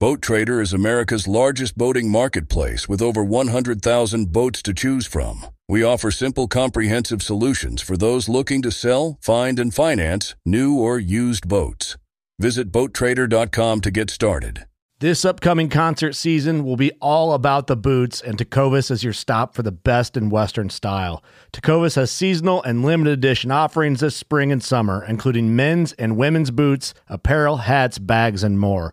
Boat Trader is America's largest boating marketplace with over 100,000 boats to choose from. We offer simple, comprehensive solutions for those looking to sell, find, and finance new or used boats. Visit BoatTrader.com to get started. This upcoming concert season will be all about the boots, and Tecovas is your stop for the best in Western style. Tecovas has seasonal and limited edition offerings this spring and summer, including men's and women's boots, apparel, hats, bags, and more.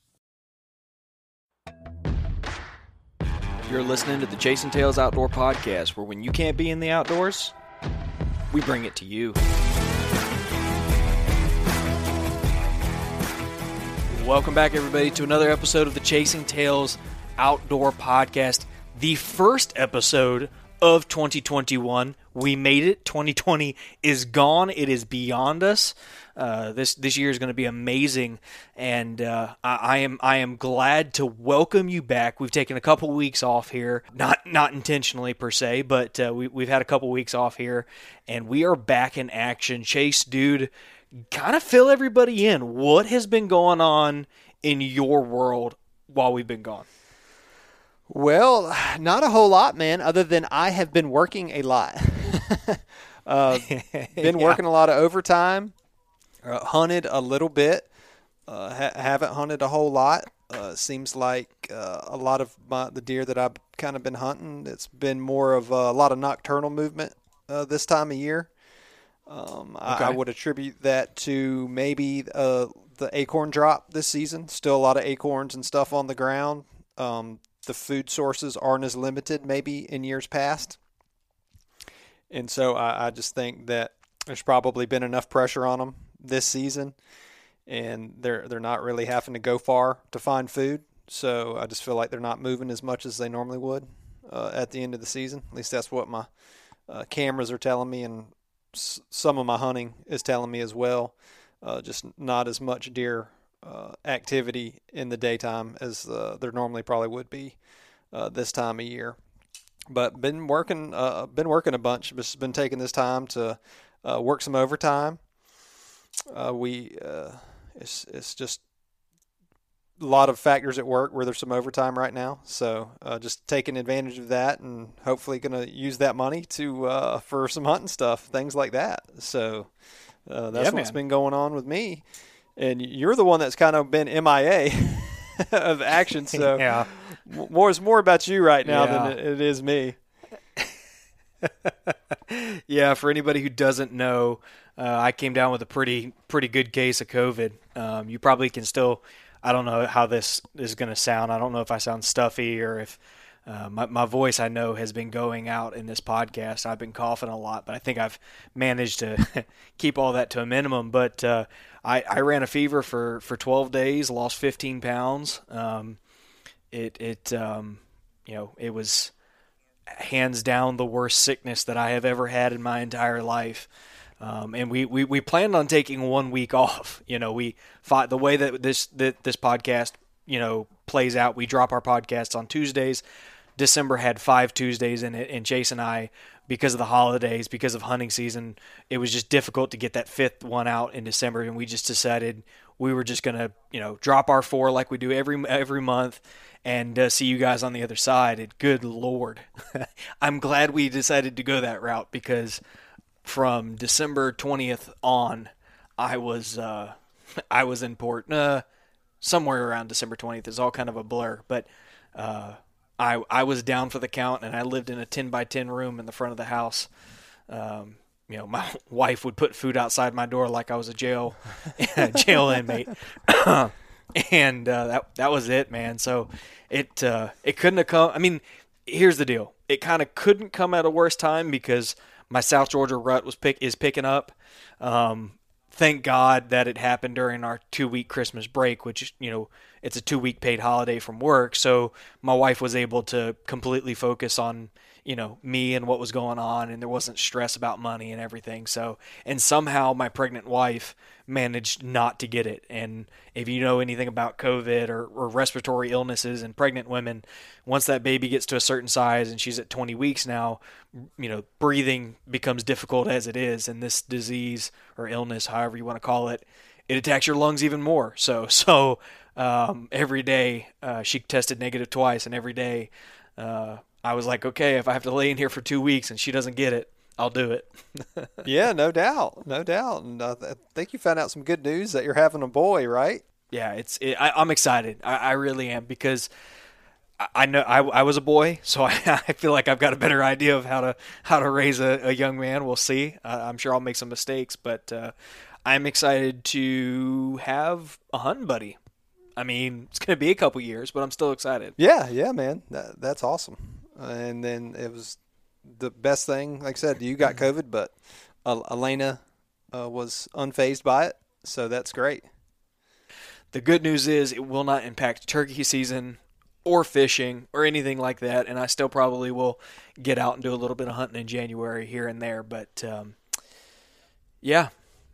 You're listening to the Chasing Tails Outdoor Podcast, where when you can't be in the outdoors, we bring it to you. Welcome back, everybody, to another episode of the Chasing Tails Outdoor Podcast, the first episode of 2021. We made it. 2020 is gone. It is beyond us. Uh, this this year is going to be amazing, and uh, I, I, am I am glad to welcome you back. We've taken a couple weeks off here, not not intentionally per se, but uh, we, we've had a couple weeks off here, and we are back in action. Chase, dude, kind of fill everybody in. What has been going on in your world while we've been gone? Well, not a whole lot, man. Other than I have been working a lot. uh, been yeah. working a lot of overtime uh, hunted a little bit. Uh, ha- haven't hunted a whole lot. Uh, seems like uh, a lot of my, the deer that I've kind of been hunting, it's been more of a, lot of nocturnal movement uh, this time of year. Um, okay. I, I, would attribute that to maybe uh, the acorn drop this season. Still a lot of acorns and stuff on the ground. Um, the food sources aren't as limited maybe in years past. And so I, I just think that there's probably been enough pressure on them this season, and they're they're not really having to go far to find food. So I just feel like they're not moving as much as they normally would uh, at the end of the season. At least that's what my uh, cameras are telling me, and s- some of my hunting is telling me as well. Uh, just not as much deer uh, activity in the daytime as uh, there normally probably would be uh, this time of year. But been working, been working a bunch. Just been taking this time to work some overtime uh, we uh, it's it's just a lot of factors at work where there's some overtime right now. So uh, just taking advantage of that and hopefully going to use that money to uh, for some hunting stuff, things like that. So uh, that's yeah, what's been going on with me. And you're the one that's kind of been MIA of action. So yeah. more is more about you right now yeah. than it is me. Yeah, for anybody who doesn't know, uh, I came down with a pretty pretty good case of COVID. Um, you probably can still. I don't know how this is going to sound. I don't know if I sound stuffy or if uh, my, my voice I know has been going out in this podcast. I've been coughing a lot, but I think I've managed to keep all that to a minimum. But uh, I, I ran a fever for, for 12 days, lost 15 pounds. Um, it it um, you know it was hands down the worst sickness that I have ever had in my entire life. Um, and we, we, we planned on taking one week off. You know, we thought the way that this that this podcast you know plays out. We drop our podcasts on Tuesdays. December had five Tuesdays in it, and Chase and I, because of the holidays, because of hunting season, it was just difficult to get that fifth one out in December, and we just decided we were just gonna you know drop our four like we do every every month and uh, see you guys on the other side. And good lord, I'm glad we decided to go that route because from December 20th on, I was uh, I was in port uh, somewhere around December 20th. It's all kind of a blur, but uh, I I was down for the count, and I lived in a 10 by 10 room in the front of the house. Um, you know, my wife would put food outside my door like I was a jail jail inmate, and uh, that that was it, man. So it uh, it couldn't have come. I mean, here's the deal: it kind of couldn't come at a worse time because my South Georgia rut was pick is picking up. Um, thank God that it happened during our two week Christmas break, which you know it's a two week paid holiday from work. So my wife was able to completely focus on you know me and what was going on and there wasn't stress about money and everything. So and somehow my pregnant wife managed not to get it. And if you know anything about covid or, or respiratory illnesses and pregnant women once that baby gets to a certain size and she's at 20 weeks now you know breathing becomes difficult as it is. And this disease or illness however you want to call it it attacks your lungs even more. So so um, every day uh, she tested negative twice and every day uh, I was like, okay, if I have to lay in here for two weeks and she doesn't get it, I'll do it. yeah, no doubt, no doubt. And uh, I think you found out some good news that you're having a boy, right? Yeah, it's. It, I, am excited. I, I, really am because I, I know I, I, was a boy, so I, I, feel like I've got a better idea of how to how to raise a, a young man. We'll see. Uh, I'm sure I'll make some mistakes, but uh, I'm excited to have a hunting buddy. I mean, it's going to be a couple years, but I'm still excited. Yeah, yeah, man, that, that's awesome and then it was the best thing. Like I said, you got COVID, but Elena uh, was unfazed by it, so that's great. The good news is it will not impact turkey season or fishing or anything like that, and I still probably will get out and do a little bit of hunting in January here and there. But um, yeah,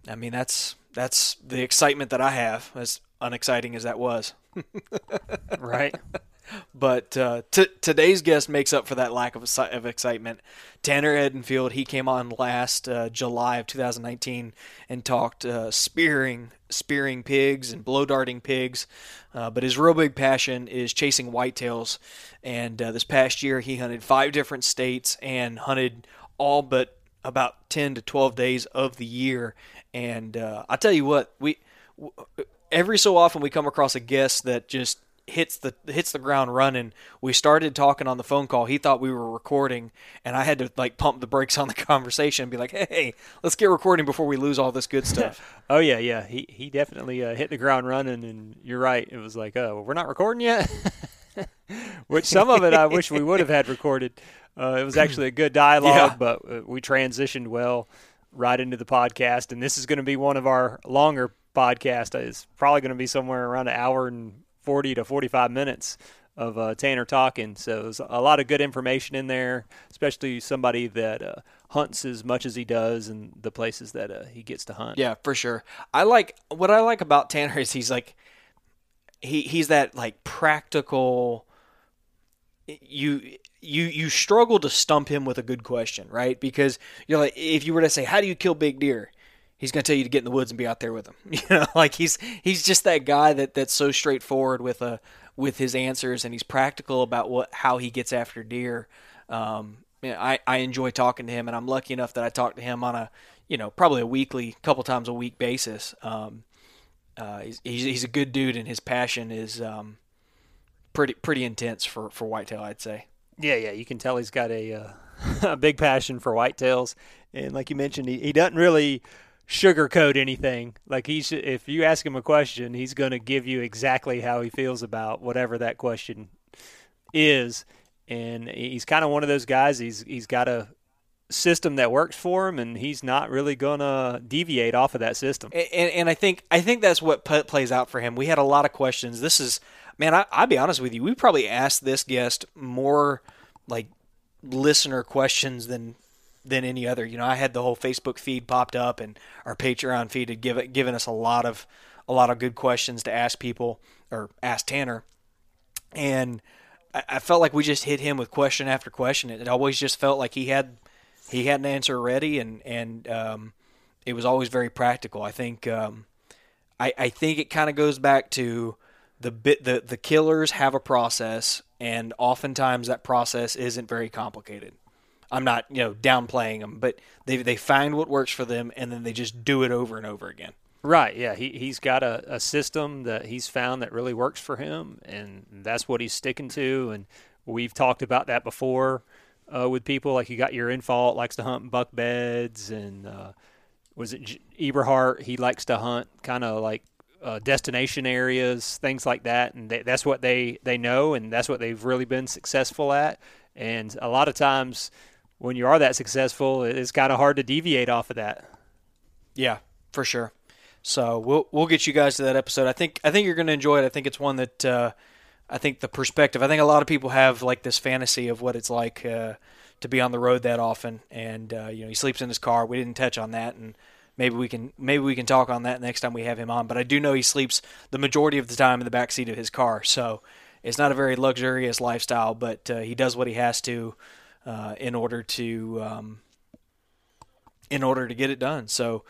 I mean that's that's the excitement that I have, as unexciting as that was. right. But uh, t- today's guest makes up for that lack of, of excitement. Tanner Edenfield, he came on last uh, July of 2019 and talked uh, spearing, spearing pigs and blow darting pigs. Uh, but his real big passion is chasing whitetails. And uh, this past year, he hunted five different states and hunted all but about 10 to 12 days of the year. And uh, I tell you what, we every so often we come across a guest that just hits the hits the ground running. We started talking on the phone call. He thought we were recording, and I had to like pump the brakes on the conversation and be like, "Hey, let's get recording before we lose all this good stuff." oh yeah, yeah. He he definitely uh, hit the ground running, and you're right. It was like, "Oh, well, we're not recording yet." Which some of it I wish we would have had recorded. Uh, it was actually a good dialogue, yeah. but uh, we transitioned well right into the podcast, and this is going to be one of our longer podcasts. It's probably going to be somewhere around an hour and 40 to 45 minutes of uh, Tanner talking. So there's a lot of good information in there, especially somebody that uh, hunts as much as he does and the places that uh, he gets to hunt. Yeah, for sure. I like what I like about Tanner is he's like he he's that like practical. You you you struggle to stump him with a good question, right? Because you're like, if you were to say, "How do you kill big deer?" He's going to tell you to get in the woods and be out there with him. You know, like he's he's just that guy that that's so straightforward with a uh, with his answers and he's practical about what how he gets after deer. Um, I I enjoy talking to him and I'm lucky enough that I talk to him on a you know probably a weekly, couple times a week basis. Um, uh, he's, he's he's a good dude and his passion is um, pretty pretty intense for for whitetail, I'd say. Yeah, yeah, you can tell he's got a uh, a big passion for whitetails, and like you mentioned, he, he doesn't really sugarcoat anything. Like he's if you ask him a question, he's going to give you exactly how he feels about whatever that question is. And he's kind of one of those guys. He's he's got a system that works for him, and he's not really going to deviate off of that system. And, and I think I think that's what plays out for him. We had a lot of questions. This is man. I, I'll be honest with you. We probably asked this guest more like listener questions than than any other. You know, I had the whole Facebook feed popped up, and our Patreon feed had given given us a lot of a lot of good questions to ask people or ask Tanner, and I, I felt like we just hit him with question after question. It, it, always just felt like he had he had an answer ready, and and um, it was always very practical. I think um, I, I think it kind of goes back to the bit the the killers have a process, and oftentimes that process isn't very complicated. I'm not, you know, downplaying them, but they they find what works for them and then they just do it over and over again. Right. Yeah. He he's got a, a system that he's found that really works for him, and that's what he's sticking to. And we've talked about that before. uh, with people. Like you got your Infalt likes to hunt buck beds, and uh, was it J- Eberhart? He likes to hunt kind of like uh, destination areas, things like that, and they, that's what they they know, and that's what they've really been successful at. And a lot of times, when you are that successful, it's kind of hard to deviate off of that. Yeah, for sure. So we'll we'll get you guys to that episode. I think I think you're going to enjoy it. I think it's one that uh, I think the perspective. I think a lot of people have like this fantasy of what it's like uh, to be on the road that often, and uh, you know he sleeps in his car. We didn't touch on that, and maybe we can maybe we can talk on that next time we have him on. But I do know he sleeps the majority of the time in the back seat of his car, so it's not a very luxurious lifestyle, but uh, he does what he has to uh, in order to um, in order to get it done. So.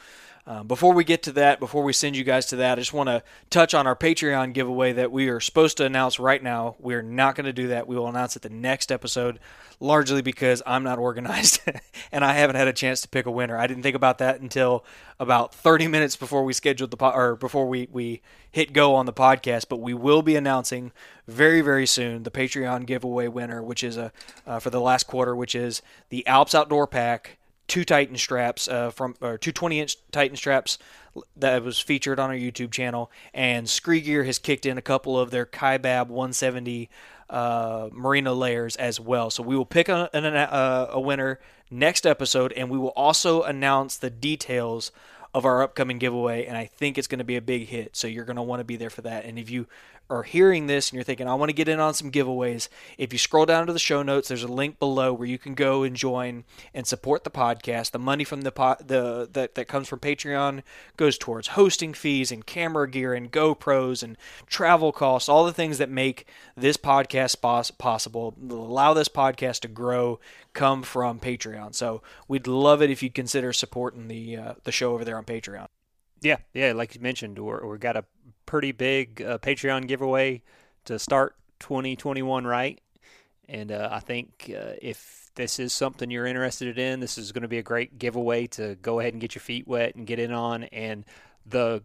Um, before we get to that, before we send you guys to that, I just want to touch on our Patreon giveaway that we are supposed to announce right now. We're not going to do that. We will announce it the next episode, largely because I'm not organized and I haven't had a chance to pick a winner. I didn't think about that until about 30 minutes before we scheduled the po- or before we we hit go on the podcast. But we will be announcing very very soon the Patreon giveaway winner, which is a uh, for the last quarter, which is the Alps Outdoor Pack two Titan straps uh, from or two 20 inch Titan straps that was featured on our YouTube channel, and Skre Gear has kicked in a couple of their Kaibab 170 uh, merino layers as well. So we will pick a, a, uh, a winner next episode, and we will also announce the details of our upcoming giveaway. And I think it's going to be a big hit. So you're going to want to be there for that. And if you are hearing this and you're thinking, I want to get in on some giveaways, if you scroll down to the show notes, there's a link below where you can go and join and support the podcast. The money from the pot, the that, that comes from Patreon goes towards hosting fees and camera gear and GoPros and travel costs, all the things that make this podcast possible, allow this podcast to grow, come from Patreon. So we'd love it if you'd consider supporting the uh, the show over there on Patreon. Yeah, yeah, like you mentioned, we're, we've got a pretty big uh, Patreon giveaway to start 2021 right. And uh, I think uh, if this is something you're interested in, this is going to be a great giveaway to go ahead and get your feet wet and get in on. And the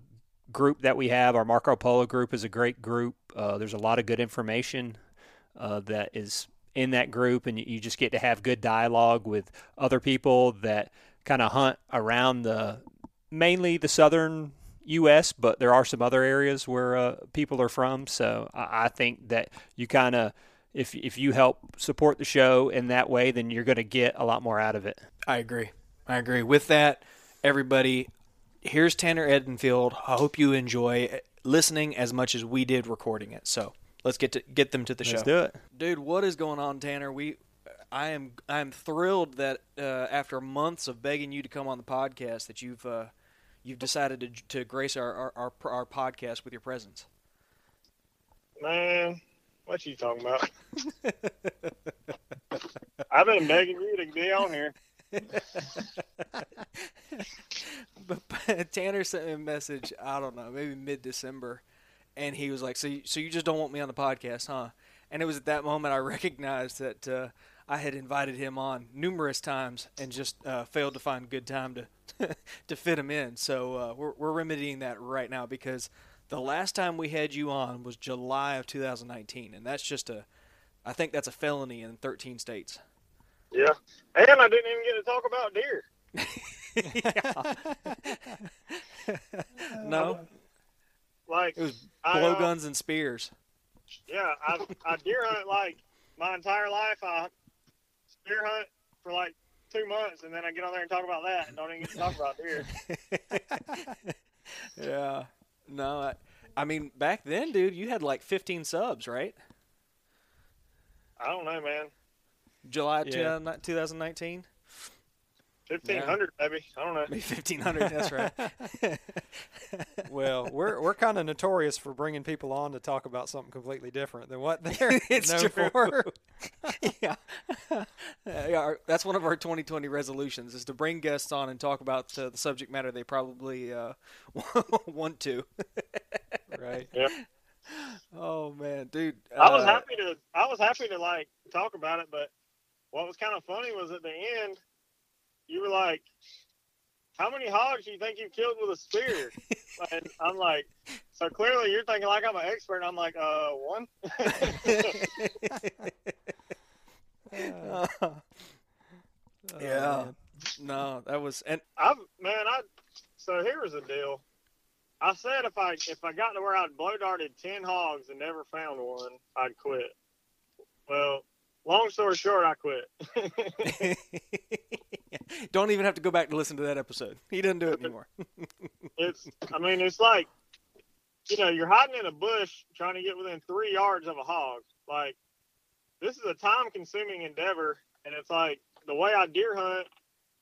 group that we have, our Marco Polo group, is a great group. Uh, there's a lot of good information uh, that is in that group, and you just get to have good dialogue with other people that kind of hunt around the mainly the southern U.S., but there are some other areas where uh, people are from. So I, I think that you kind of, if if you help support the show in that way, then you're going to get a lot more out of it. I agree. I agree. With that, everybody, here's Tanner Edenfield. I hope you enjoy listening as much as we did recording it. So let's get to get them to the let's show. Let's do it, dude. What is going on, Tanner? We. I am I am thrilled that uh, after months of begging you to come on the podcast that you've uh, you've decided to, to grace our, our, our, our podcast with your presence. Man, what you talking about? I've been begging you to be on here. but Tanner sent me a message. I don't know, maybe mid December, and he was like, "So, you, so you just don't want me on the podcast, huh?" And it was at that moment I recognized that uh, I had invited him on numerous times and just uh, failed to find good time to to fit him in. So uh, we're we're remedying that right now because the last time we had you on was July of 2019, and that's just a, I think that's a felony in 13 states. Yeah, and I didn't even get to talk about deer. no. Like it was blowguns uh, and spears. Yeah, I I deer hunt like my entire life. I spear hunt for like two months, and then I get on there and talk about that, and don't even get to talk about deer. yeah, no, I, I mean back then, dude, you had like 15 subs, right? I don't know, man. July yeah. 2019. Fifteen hundred, yeah. maybe. I don't know. Maybe fifteen hundred. That's right. well, we're we're kind of notorious for bringing people on to talk about something completely different than what they're it's known for. yeah. yeah, that's one of our 2020 resolutions is to bring guests on and talk about uh, the subject matter they probably uh, want to. right. Yeah. Oh man, dude. I was uh, happy to. I was happy to like talk about it, but what was kind of funny was at the end you were like, how many hogs do you think you've killed with a spear? and I'm like, so clearly you're thinking like I'm an expert. And I'm like, uh, one. yeah. No, that was and I man, I so here was the deal. I said if I if I got to where I'd blow darted ten hogs and never found one, I'd quit. Well, long story short, I quit. Don't even have to go back to listen to that episode. He doesn't do it anymore. it's I mean it's like you know you're hiding in a bush trying to get within three yards of a hog. Like this is a time consuming endeavor, and it's like the way I deer hunt,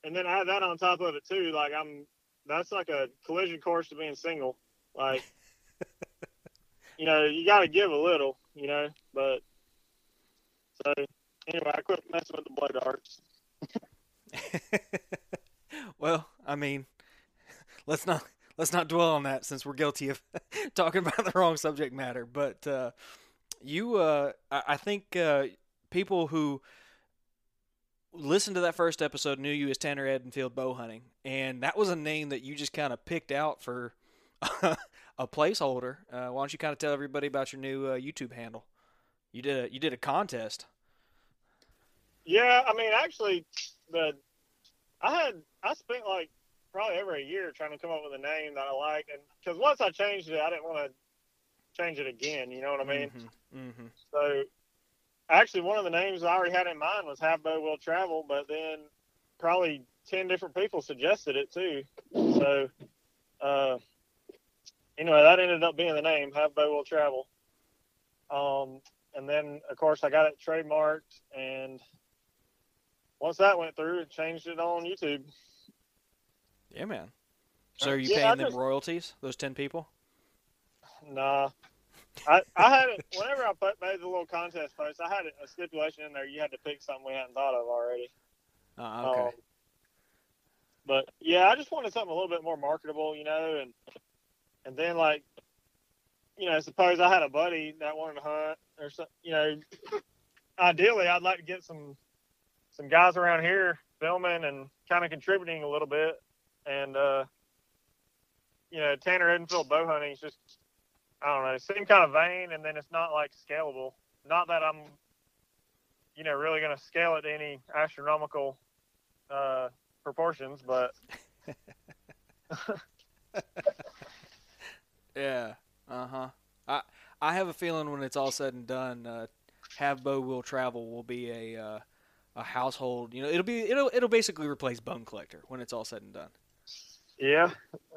and then I have that on top of it too. Like I'm that's like a collision course to being single. Like, you know, you got to give a little, you know. But so anyway, I quit messing with the blow darts. well, I mean, let's not let's not dwell on that since we're guilty of talking about the wrong subject matter. But uh, you, uh, I, I think uh, people who listened to that first episode knew you as Tanner Edenfield bow hunting, and that was a name that you just kind of picked out for a placeholder. Uh, why don't you kind of tell everybody about your new uh, YouTube handle? You did a you did a contest. Yeah, I mean, actually, the I had I spent like probably every year trying to come up with a name that I like, and because once I changed it, I didn't want to change it again. You know what I mean? Mm-hmm, mm-hmm. So actually one of the names I already had in mind was Have Bow Will Travel, but then probably ten different people suggested it too. So uh, anyway, that ended up being the name Have Bow Will Travel. Um, and then of course I got it trademarked, and once that went through, it changed it on YouTube. Yeah, man. So are you Yeah, paying I them just- royalties? Those ten people? Nah. I, I had it whenever I put made the little contest post. I had a stipulation in there. You had to pick something we hadn't thought of already. Uh, okay. Um, but yeah, I just wanted something a little bit more marketable, you know, and and then like, you know, suppose I had a buddy that wanted to hunt or something, you know, ideally I'd like to get some some guys around here filming and kind of contributing a little bit, and uh, you know, Tanner Edenfield bow hunting is just I don't know, it seemed kind of vain, and then it's not like scalable. Not that I'm, you know, really going to scale it to any astronomical uh, proportions, but Yeah. Uh huh. I I have a feeling when it's all said and done, uh, have bow will travel will be a uh, a household. You know, it'll be it'll it'll basically replace Bone Collector when it's all said and done. yeah,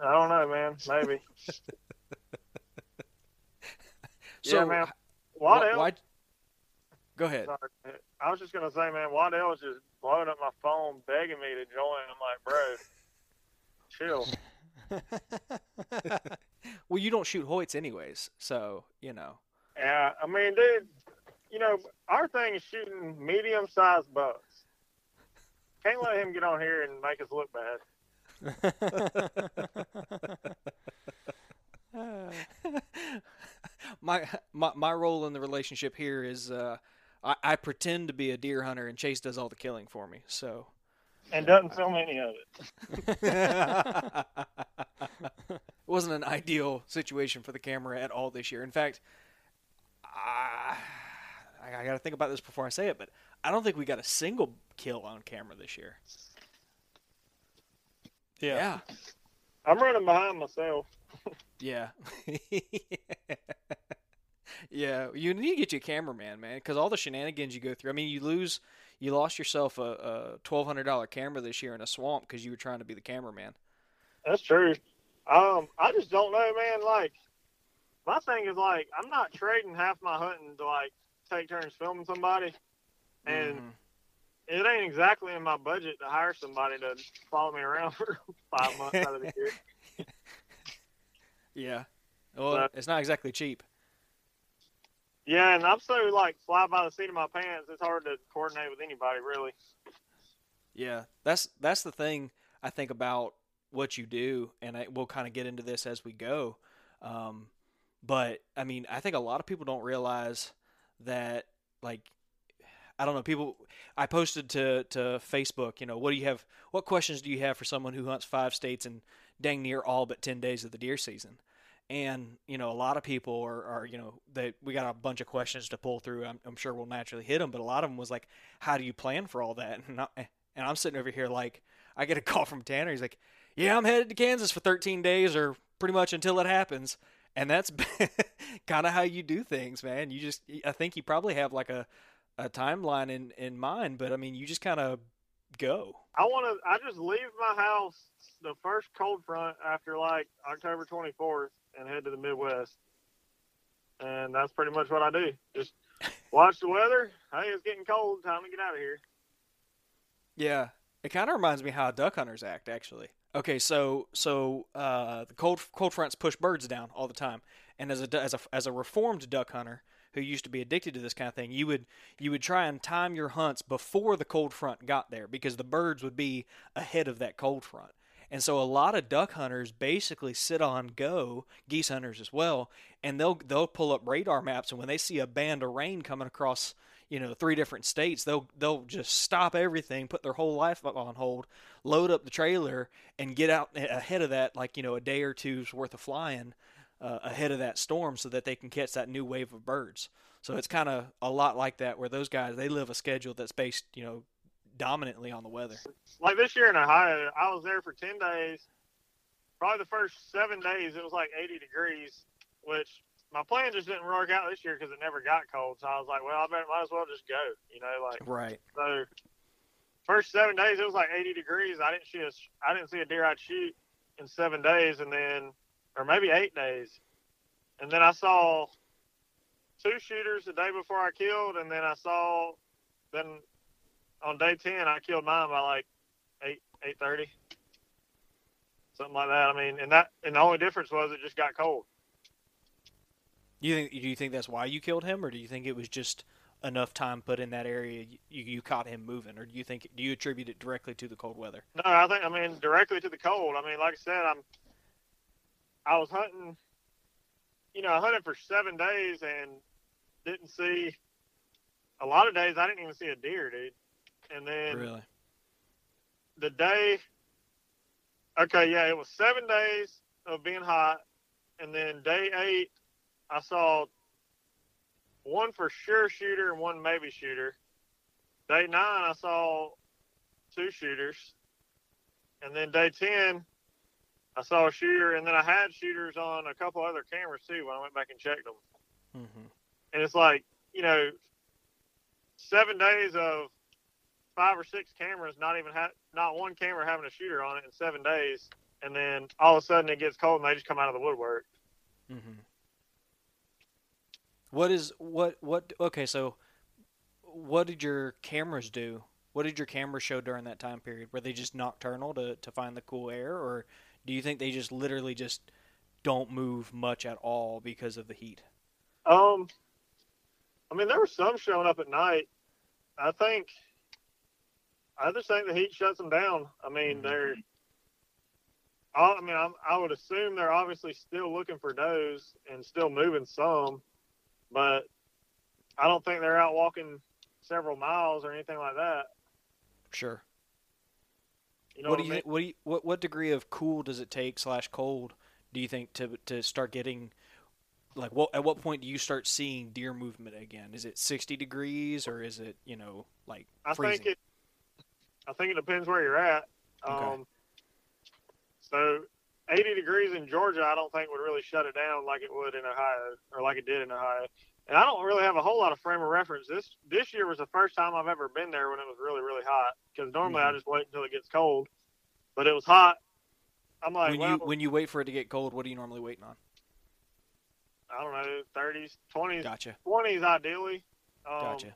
I don't know, man. Maybe. So yeah, man. wh- Waddell. why? Go ahead. Sorry. I was just gonna say, man, Waddell was just blowing up my phone, begging me to join. I'm like, bro, chill. Well, you don't shoot Hoyts anyways, so you know. Yeah, I mean, dude, you know, our thing is shooting medium-sized bucks. Can't let him get on here and make us look bad. my, my my role in the relationship here is uh, I, I pretend to be a deer hunter and Chase does all the killing for me. So And doesn't film any of it. it wasn't an ideal situation for the camera at all this year. In fact, I, I got to think about this before I say it, but I don't think we got a single kill on camera this year. Yeah. I'm running behind myself. Yeah. yeah. You need to get you a cameraman, man, because all the shenanigans you go through. I mean, you lose, you lost yourself a, a twelve hundred dollar camera this year in a swamp because you were trying to be the cameraman. That's true. Um, I just don't know, man. Like, my thing is like, I'm not trading half my hunting to like take turns filming somebody, and Mhm. it ain't exactly in my budget to hire somebody to follow me around for five months out of the year. Yeah. Well, But- it's not exactly cheap. Yeah, and I'm so like fly by the seat of my pants. It's hard to coordinate with anybody, really. Yeah, that's that's the thing I think about what you do, and I, we'll kind of get into this as we go. Um, but I mean, I think a lot of people don't realize that, like, I don't know, people. I posted to to Facebook, you know, what do you have? What questions do you have for someone who hunts five states and dang near all but ten days of the deer season? And you know, a lot of people are, are you know, that we got a bunch of questions to pull through. I'm, I'm, sure we'll naturally hit them, but a lot of them was like, "How do you plan for all that?" And, I, and I'm sitting over here like, I get a call from Tanner. He's like, "Yeah, I'm headed to Kansas for 13 days, or pretty much until it happens." And that's kind of how you do things, man. You just, I think you probably have like a, a timeline in in mind, but I mean, you just kind of go. I want to. I just leave my house the first cold front after like October 24th and head to the Midwest. And that's pretty much what I do. Just watch the weather. Hey, it's getting cold. Time to get out of here. Yeah, it kind of reminds me how duck hunters act, actually. Okay, so so uh, the cold cold fronts push birds down all the time, and as a as a as a reformed duck hunter who used to be addicted to this kind of thing, you would you would try and time your hunts before the cold front got there because the birds would be ahead of that cold front. And so a lot of duck hunters basically sit on go, geese hunters as well, and they'll they'll pull up radar maps and when they see a band of rain coming across, you know, three different states, they'll they'll just stop everything, put their whole life on hold, load up the trailer and get out ahead of that like, you know, a day or two's worth of flying uh, ahead of that storm so that they can catch that new wave of birds. So it's kind of a lot like that where those guys they live a schedule that's based, you know, dominantly on the weather. Like this year in Ohio, I was there for 10 days. Probably the first seven days, it was like 80 degrees, which my plan just didn't work out this year because it never got cold. So I was like, well, I better, might as well just go, you know, like right. So first seven days, it was like 80 degrees. I didn't shoot a, I didn't see a deer I'd shoot in seven days, and then or maybe eight days, and then I saw two shooters the day before I killed, and then I saw then on day ten, I killed mine by like eight eight thirty, something like that. I mean, and that and the only difference was it just got cold. You think? Do you think that's why you killed him, or do you think it was just enough time put in that area you, you caught him moving, or do you think do you attribute it directly to the cold weather? No, I think I mean directly to the cold. I mean, like I said, I'm I was hunting, you know, I hunted for seven days and didn't see a lot of days I didn't even see a deer, dude. And then really the day okay, yeah, it was seven days of being hot and then day eight I saw one for sure shooter and one maybe shooter. Day nine I saw two shooters. And then day ten I saw a shooter, and then I had shooters on a couple other cameras too when I went back and checked them. Mm-hmm. And it's like, you know, seven days of five or six cameras, not even ha- not one camera having a shooter on it in seven days, and then all of a sudden it gets cold and they just come out of the woodwork. Mm-hmm. What is what what? Okay, so what did your cameras do? What did your cameras show during that time period? Were they just nocturnal to, to find the cool air, or do you think they just literally just don't move much at all because of the heat? Um, I mean, there were some showing up at night. I think, I just think the heat shuts them down. I mean, mm-hmm. they're, I mean, I'm, i would assume they're obviously still looking for does and still moving some, but I don't think they're out walking several miles or anything like that. Sure. You know what, what do you I mean? what do you what what degree of cool does it take slash cold do you think to to start getting like what at what point do you start seeing deer movement again? Is it sixty degrees or is it you know like freezing? I think it. I think it depends where you're at. Okay. Um, so, 80 degrees in Georgia, I don't think would really shut it down like it would in Ohio or like it did in Ohio. And I don't really have a whole lot of frame of reference. This this year was the first time I've ever been there when it was really really hot. Because normally Mhm. I just wait until it gets cold, but it was hot. I'm like, when well, you when you wait for it to get cold, what are you normally waiting on? I don't know, 30s, 20s, Gotcha, 20s ideally. Um, gotcha.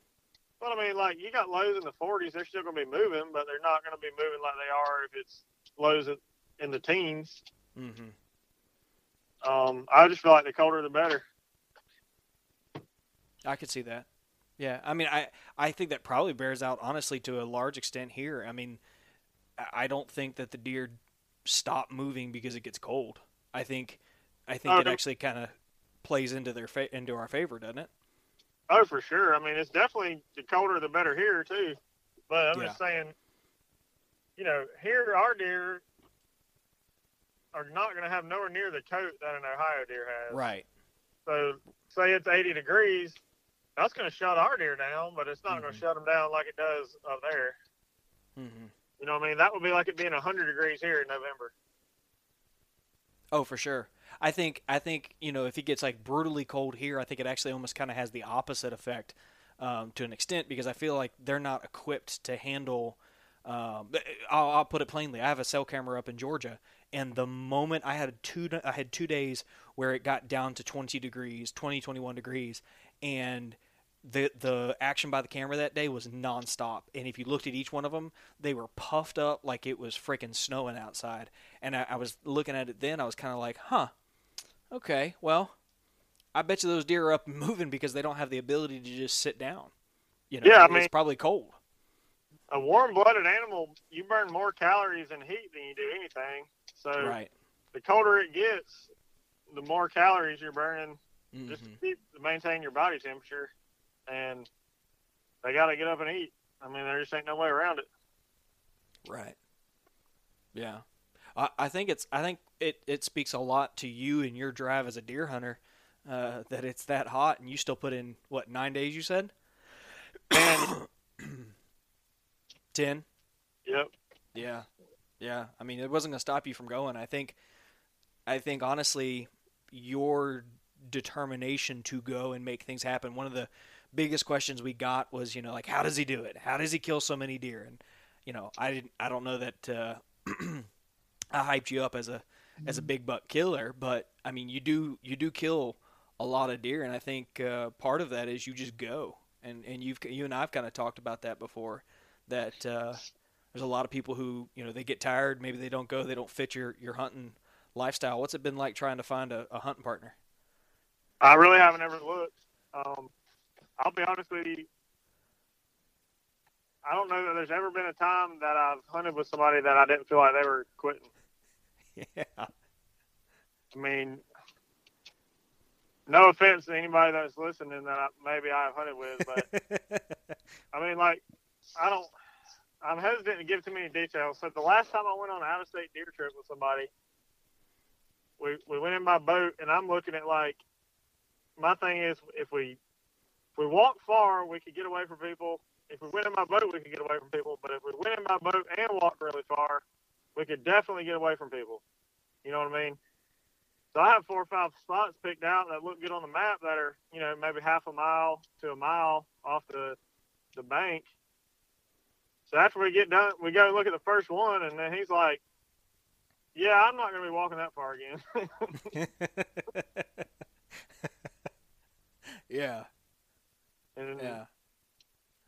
But I mean, like you got lows in the 40s, they're still going to be moving, but they're not going to be moving like they are if it's lows in the teens. Mm-hmm. Um, I just feel like the colder the better. I could see that. Yeah, I mean, I I think that probably bears out honestly to a large extent here. I mean, I don't think that the deer stop moving because it gets cold. I think I think Oh, it actually kind of plays into their fa- into our favor, doesn't it? Oh, for sure. I mean, it's definitely the colder the better here too. But I'm Yeah. just saying, you know, here our deer are not going to have nowhere near the coat that an Ohio deer has. Right. So say it's 80 degrees, that's going to shut our deer down, but it's not going to shut them down like it does up there. Mm-hmm. You know what I mean? That would be like it being 100 degrees here in November. Oh, for sure. I think I think you know if it gets like brutally cold here, I think it actually almost kind of has the opposite effect um, to an extent because I feel like they're not equipped to handle. Um, I'll, I'll put it plainly. I have a cell camera up in Georgia, and the moment I had two, I had two days where it got down to 20 degrees, 20, 21 degrees, and the the action by the camera that day was nonstop. And if you looked at each one of them, they were puffed up like it was freaking snowing outside. And I, I was looking at it then, I was kind of like, huh, okay, well, I bet you those deer are up and moving because they don't have the ability to just sit down. You know, Yeah, I it's mean- probably cold. A warm-blooded animal, you burn more calories in heat than you do anything. So Right. the colder it gets, the more calories you're burning just to Mhm. keep to maintain your body temperature. And they got to get up and eat. I mean, there just ain't no way around it. Right. Yeah. I, I think it's I think it, it speaks a lot to you and your drive as a deer hunter uh, that it's that hot and you still put in what nine days you said ten Yep. yeah yeah I mean it wasn't gonna stop you from going. I think I think honestly your determination to go and make things happen one of the biggest questions we got was you know like how does he do it? How does he kill so many deer? And you know I didn't I don't know that uh, I hyped you up as a as a big buck killer, but I mean you do you do kill a lot of deer, and I think uh, part of that is you just go, and and you've you and I've kind of talked about that before, that uh, there's a lot of people who you know they get tired, maybe they don't go, they don't fit your your hunting lifestyle. What's it been like trying to find a, a hunting partner? I really haven't ever looked. Um, I'll be honest with you. I don't know that there's ever been a time that I've hunted with somebody that I didn't feel like they were quitting. Yeah, I mean, no offense to anybody that's listening that I, maybe I've hunted with, but I mean, like, I don't. I'm hesitant to give too many details. So the last time I went on an out-of-state deer trip with somebody, we we went in my boat, and I'm looking at like, my thing is if we if we walk far, we could get away from people. If we went in my boat, we could get away from people. But if we went in my boat and walked really far, we could definitely get away from people. You know what I mean? So I have four or five spots picked out that look good on the map that are, you know, maybe half a mile to a mile off the the bank. So after we get done, we go look at the first one, and then he's like, "Yeah, I'm not going to be walking that far again." yeah, and yeah,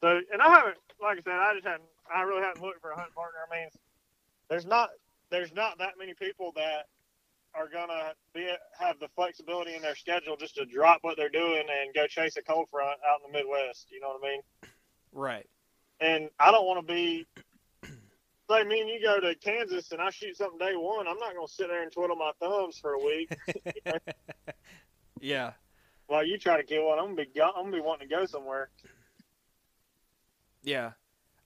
So, and I haven't, like I said, I just hadn't, I really haven't looked for a hunting partner. I mean, there's not, there's not that many people that are gonna be have the flexibility in their schedule just to drop what they're doing and go chase a cold front out in the Midwest. You know what I mean? right. And I don't want to be. Say me and you go to Kansas and I shoot something day one. I'm not gonna sit there and twiddle my thumbs for a week yeah, while you try to kill one. I'm gonna be, I'm gonna be wanting to go somewhere. yeah.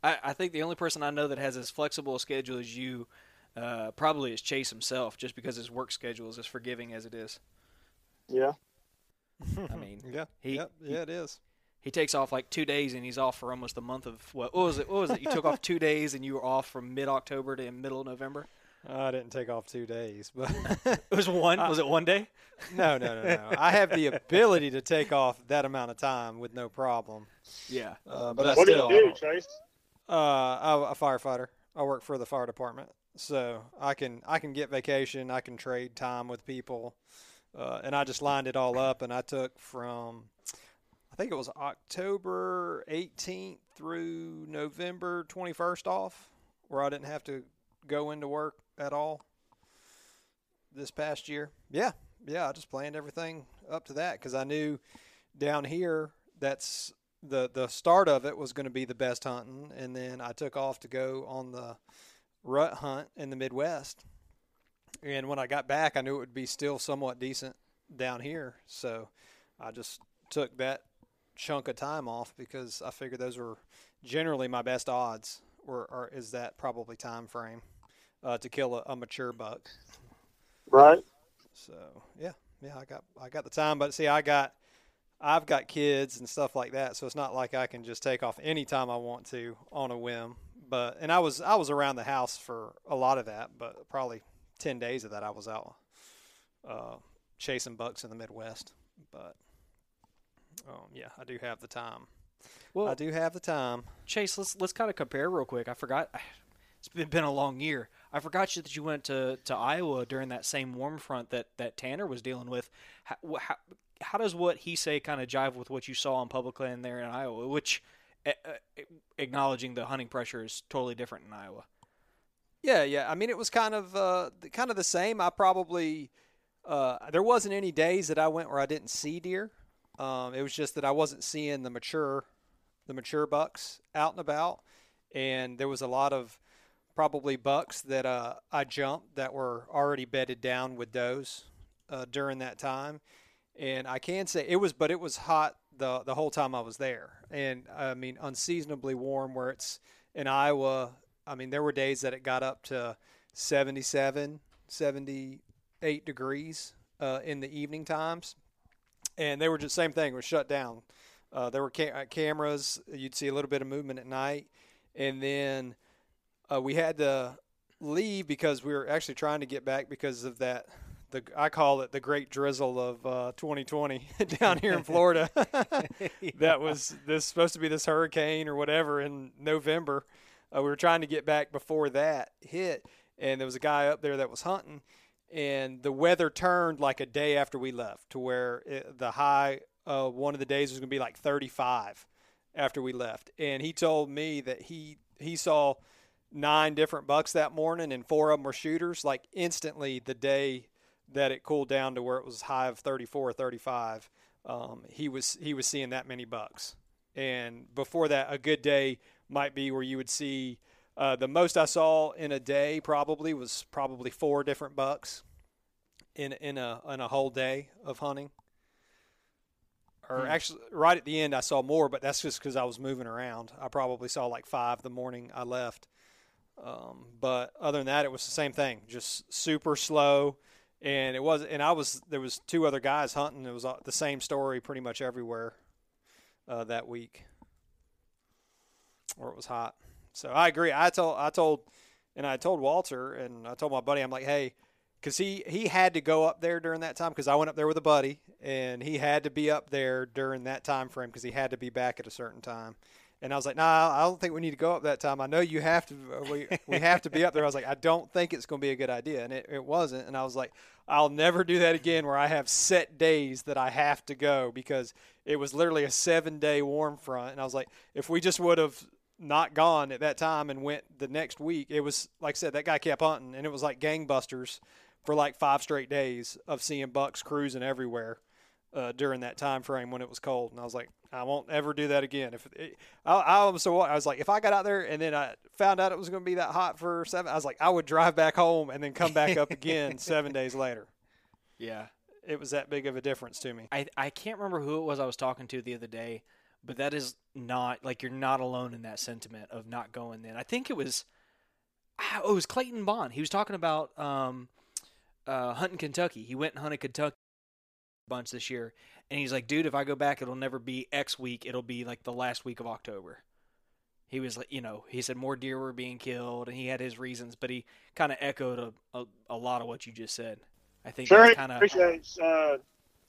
I, I think the only person I know that has as flexible a schedule as you uh, probably is Chase himself, just because his work schedule is as forgiving as it is. Yeah. I mean, yeah, he- yep, yeah, it is. He takes off like two days and he's off for almost a month of what, what was it? What was it? You took off two days and you were off from mid October to middle of November. I didn't take off two days, but It was one. Was it one day? no, no, no, no. I have the ability to take off that amount of time with no problem. Yeah. Uh, but I What do still, you do, Chase? Uh, I'm a firefighter. I work for the fire department, so I can I can get vacation. I can trade time with people, uh, and I just lined it all up. And I took from I think it was October 18th through November 21st off, where I didn't have to go into work at all this past year. Yeah, yeah, I just planned everything up to that because I knew down here that's the the start of it was going to be the best hunting, and then I took off to go on the rut hunt in the Midwest. And when I got back, I knew it would be still somewhat decent down here, so I just took that chunk of time off because I figured those were generally my best odds. Or, or is that probably time frame uh, to kill a, a mature buck? Right. So yeah, yeah, I got I got the time, but see, I got I've got kids and stuff like that, so it's not like I can just take off any time I want to on a whim. But and I was I was around the house for a lot of that, but probably ten days of that I was out uh, chasing bucks in the Midwest. But um, yeah, I do have the time. Well, I do have the time. Chase, let's let's kind of compare real quick. I forgot. It's been, been a long year. I forgot you that you went to, to Iowa during that same warm front that, that Tanner was dealing with. How, how, how does what he say kind of jive with what you saw on public land there in Iowa? Which, uh, acknowledging the hunting pressure is totally different in Iowa. Yeah, yeah. I mean, it was kind of uh, kind of the same. I probably uh, there wasn't any days that I went where I didn't see deer. Um, it was just that I wasn't seeing the mature the mature bucks out and about, and there was a lot of probably bucks that uh, I jumped that were already bedded down with does uh, during that time. And I can say it was, but it was hot the the whole time I was there, and I mean unseasonably warm. Where it's in Iowa, I mean there were days that it got up to 77, 78 degrees uh, in the evening times, and they were just same thing. Was shut down. Uh, there were ca- cameras. You'd see a little bit of movement at night, and then uh, we had to leave because we were actually trying to get back because of that. The I call it the great drizzle of uh, 2020 down here in Florida. that was this supposed to be this hurricane or whatever in November. Uh, we were trying to get back before that hit, and there was a guy up there that was hunting, and the weather turned like a day after we left to where it, the high uh, one of the days was going to be like 35 after we left, and he told me that he he saw nine different bucks that morning, and four of them were shooters. Like instantly, the day that it cooled down to where it was high of 34 or 35, um, he was he was seeing that many bucks. And before that, a good day might be where you would see uh, the most I saw in a day probably was probably four different bucks in in a in a whole day of hunting. Or hmm. actually, right at the end, I saw more, but that's just because I was moving around. I probably saw like five the morning I left. Um, but other than that, it was the same thing, just super slow. And it was, and I was, there was two other guys hunting. It was the same story pretty much everywhere uh, that week, or it was hot. So I agree. I told, I told, and I told Walter, and I told my buddy, I'm like, hey, because he he had to go up there during that time because I went up there with a buddy, and he had to be up there during that time frame because he had to be back at a certain time. And I was like, nah, I don't think we need to go up that time. I know you have to, uh, we, we have to be up there. I was like, I don't think it's going to be a good idea. And it, it wasn't. And I was like, I'll never do that again where I have set days that I have to go because it was literally a seven day warm front. And I was like, if we just would have not gone at that time and went the next week, it was, like I said, that guy kept hunting and it was like gangbusters for like five straight days of seeing bucks cruising everywhere uh, during that time frame when it was cold, and I was like, I won't ever do that again. If it, I, I was so I was like, if I got out there and then I found out it was going to be that hot for seven, I was like, I would drive back home and then come back up again seven days later. Yeah, it was that big of a difference to me. I I can't remember who it was I was talking to the other day, but that is not like you're not alone in that sentiment of not going then. I think it was, oh, it was Clayton Bond. He was talking about um, uh, hunting Kentucky. He went and hunted Kentucky bunch this year. And he's like, dude, if I go back, it'll never be X week. It'll be like the last week of October. He was like, you know, he said more deer were being killed, and he had his reasons, but he kind of echoed a, a, a, lot of what you just said. I think sure, kind of appreciate uh,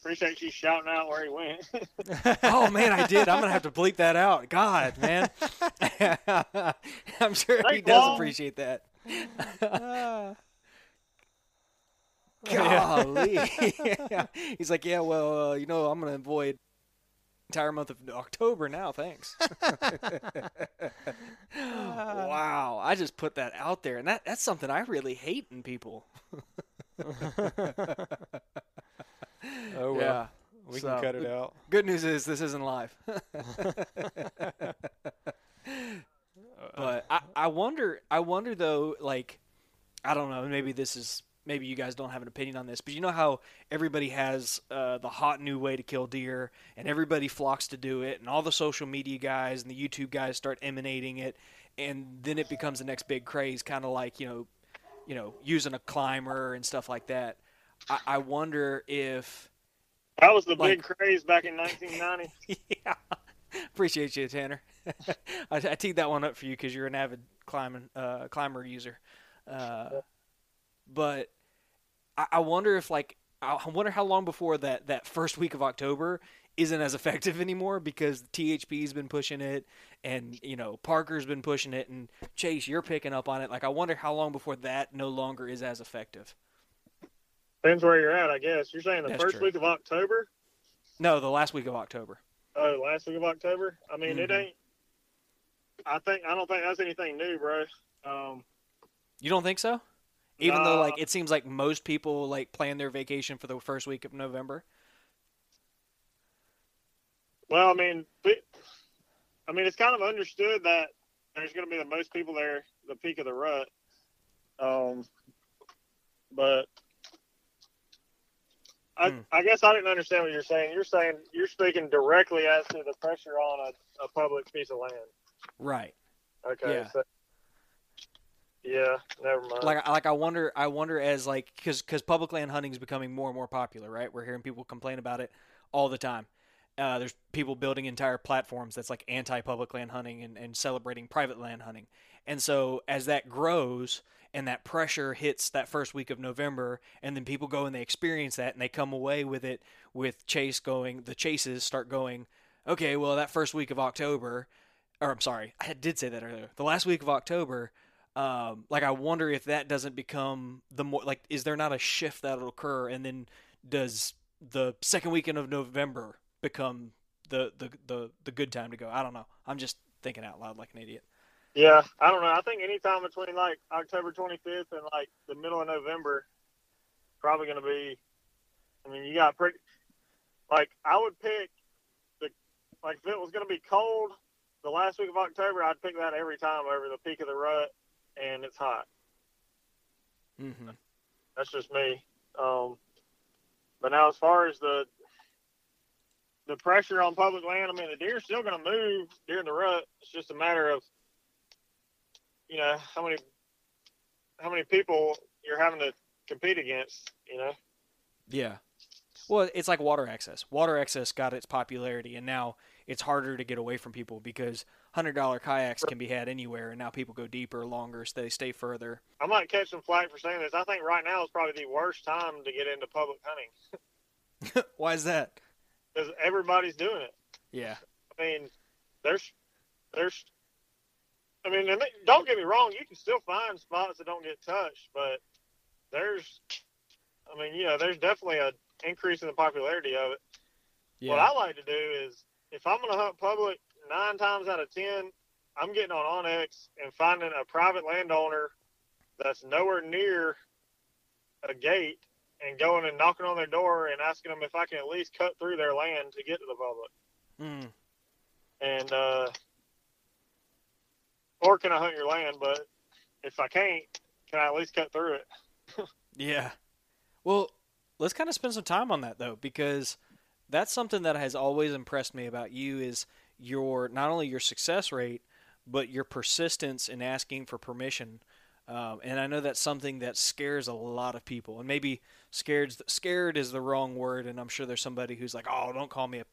appreciate you shouting out where he went. oh man, I did. I'm gonna have to bleep that out. God, man, I'm sure he does appreciate that. Golly. yeah. He's like, yeah, well, uh, you know, I'm going to avoid entire month of October now. Thanks. wow, I just put that out there, and that that's something I really hate in people. oh well, yeah. we so, can cut it out. Good news is this isn't live. but I, I wonder, I wonder though, like, I don't know, maybe this is maybe you guys don't have an opinion on this, but you know how everybody has uh, the hot new way to kill deer, and everybody flocks to do it, and all the social media guys and the YouTube guys start emanating it, and then it becomes the next big craze, kind of like you know, you know, using a climber and stuff like that. I, I wonder if That was the Like- big craze back in 1990. yeah. Appreciate you, Tanner. I, I teed that one up for you because you're an avid climbing uh, climber user. Uh, but I, I wonder if like I I wonder how long before that that first week of October isn't as effective anymore because THP's been pushing it and you know Parker's been pushing it and Chase you're picking up on it. Like I wonder how long before that no longer is as effective. Depends where you're at, I guess. You're saying the That's first true. week of October? No, the last week of October. Oh, last week of October? I mean, it Mhm. ain't. I think I don't think that's anything new, bro. Um, You don't think so? Even though like it seems like most people like plan their vacation for the first week of November. well, I mean, pe- I mean, it's kind of understood that there's going to be the most people there, the peak of the rut. Um, but I, Hmm. I guess I didn't understand what you're saying. You're saying you're speaking directly as to the pressure on a, a public piece of land. Right. Okay. Yeah. So, yeah. Never mind. Like like I wonder I wonder as like cuz cuz public land hunting is becoming more and more popular, right? We're hearing people complain about it all the time. Uh, there's people building entire platforms that's like anti-public land hunting and, and celebrating private land hunting. And so as that grows and that pressure hits that first week of November and then people go and they experience that and they come away with it with chase going the chases start going, okay, well that first week of October or I'm sorry, I did say that earlier. The last week of October, um, like I wonder if that doesn't become the more like is there not a shift that'll occur and then does the second weekend of November become the the the, the good time to go? I don't know. I'm just thinking out loud like an idiot. Yeah, I don't know. I think anytime between like October 25th and like the middle of November, probably going to be. I mean, you got pretty. Like I would pick the like if it was going to be cold the last week of October, I'd pick that every time over the peak of the rut, and it's hot. Mm-hmm. That's just me. Um, but now, as far as the the pressure on public land, I mean, the deer's still going to move during the rut. It's just a matter of you know how many how many people you're having to compete against. You know. Yeah. Well, it's like water access. Water access got its popularity, and now it's harder to get away from people because hundred dollar kayaks can be had anywhere, and now people go deeper, longer, so they stay further. I might catch some flack for saying this. I think right now is probably the worst time to get into public hunting Why is that? because everybody's doing it. Yeah. I mean, there's, there's, I mean, and they- don't get me wrong, you can still find spots that don't get touched, but there's, I mean, you know, there's definitely a increase in the popularity of it. Yeah. What I like to do is, if I'm going to hunt public, nine times out of ten, I'm getting on onX and finding a private landowner that's nowhere near a gate and going and knocking on their door and asking them if I can at least cut through their land to get to the public Mm. and uh, or can I hunt your land? But if I can't, can I at least cut through it? Yeah. Well, let's kind of spend some time on that though, because that's something that has always impressed me about you is your not only your success rate, but your persistence in asking for permission. Um, and I know that's something that scares a lot of people. And maybe scared scared is the wrong word. And I'm sure there's somebody who's like, "Oh, don't call me a,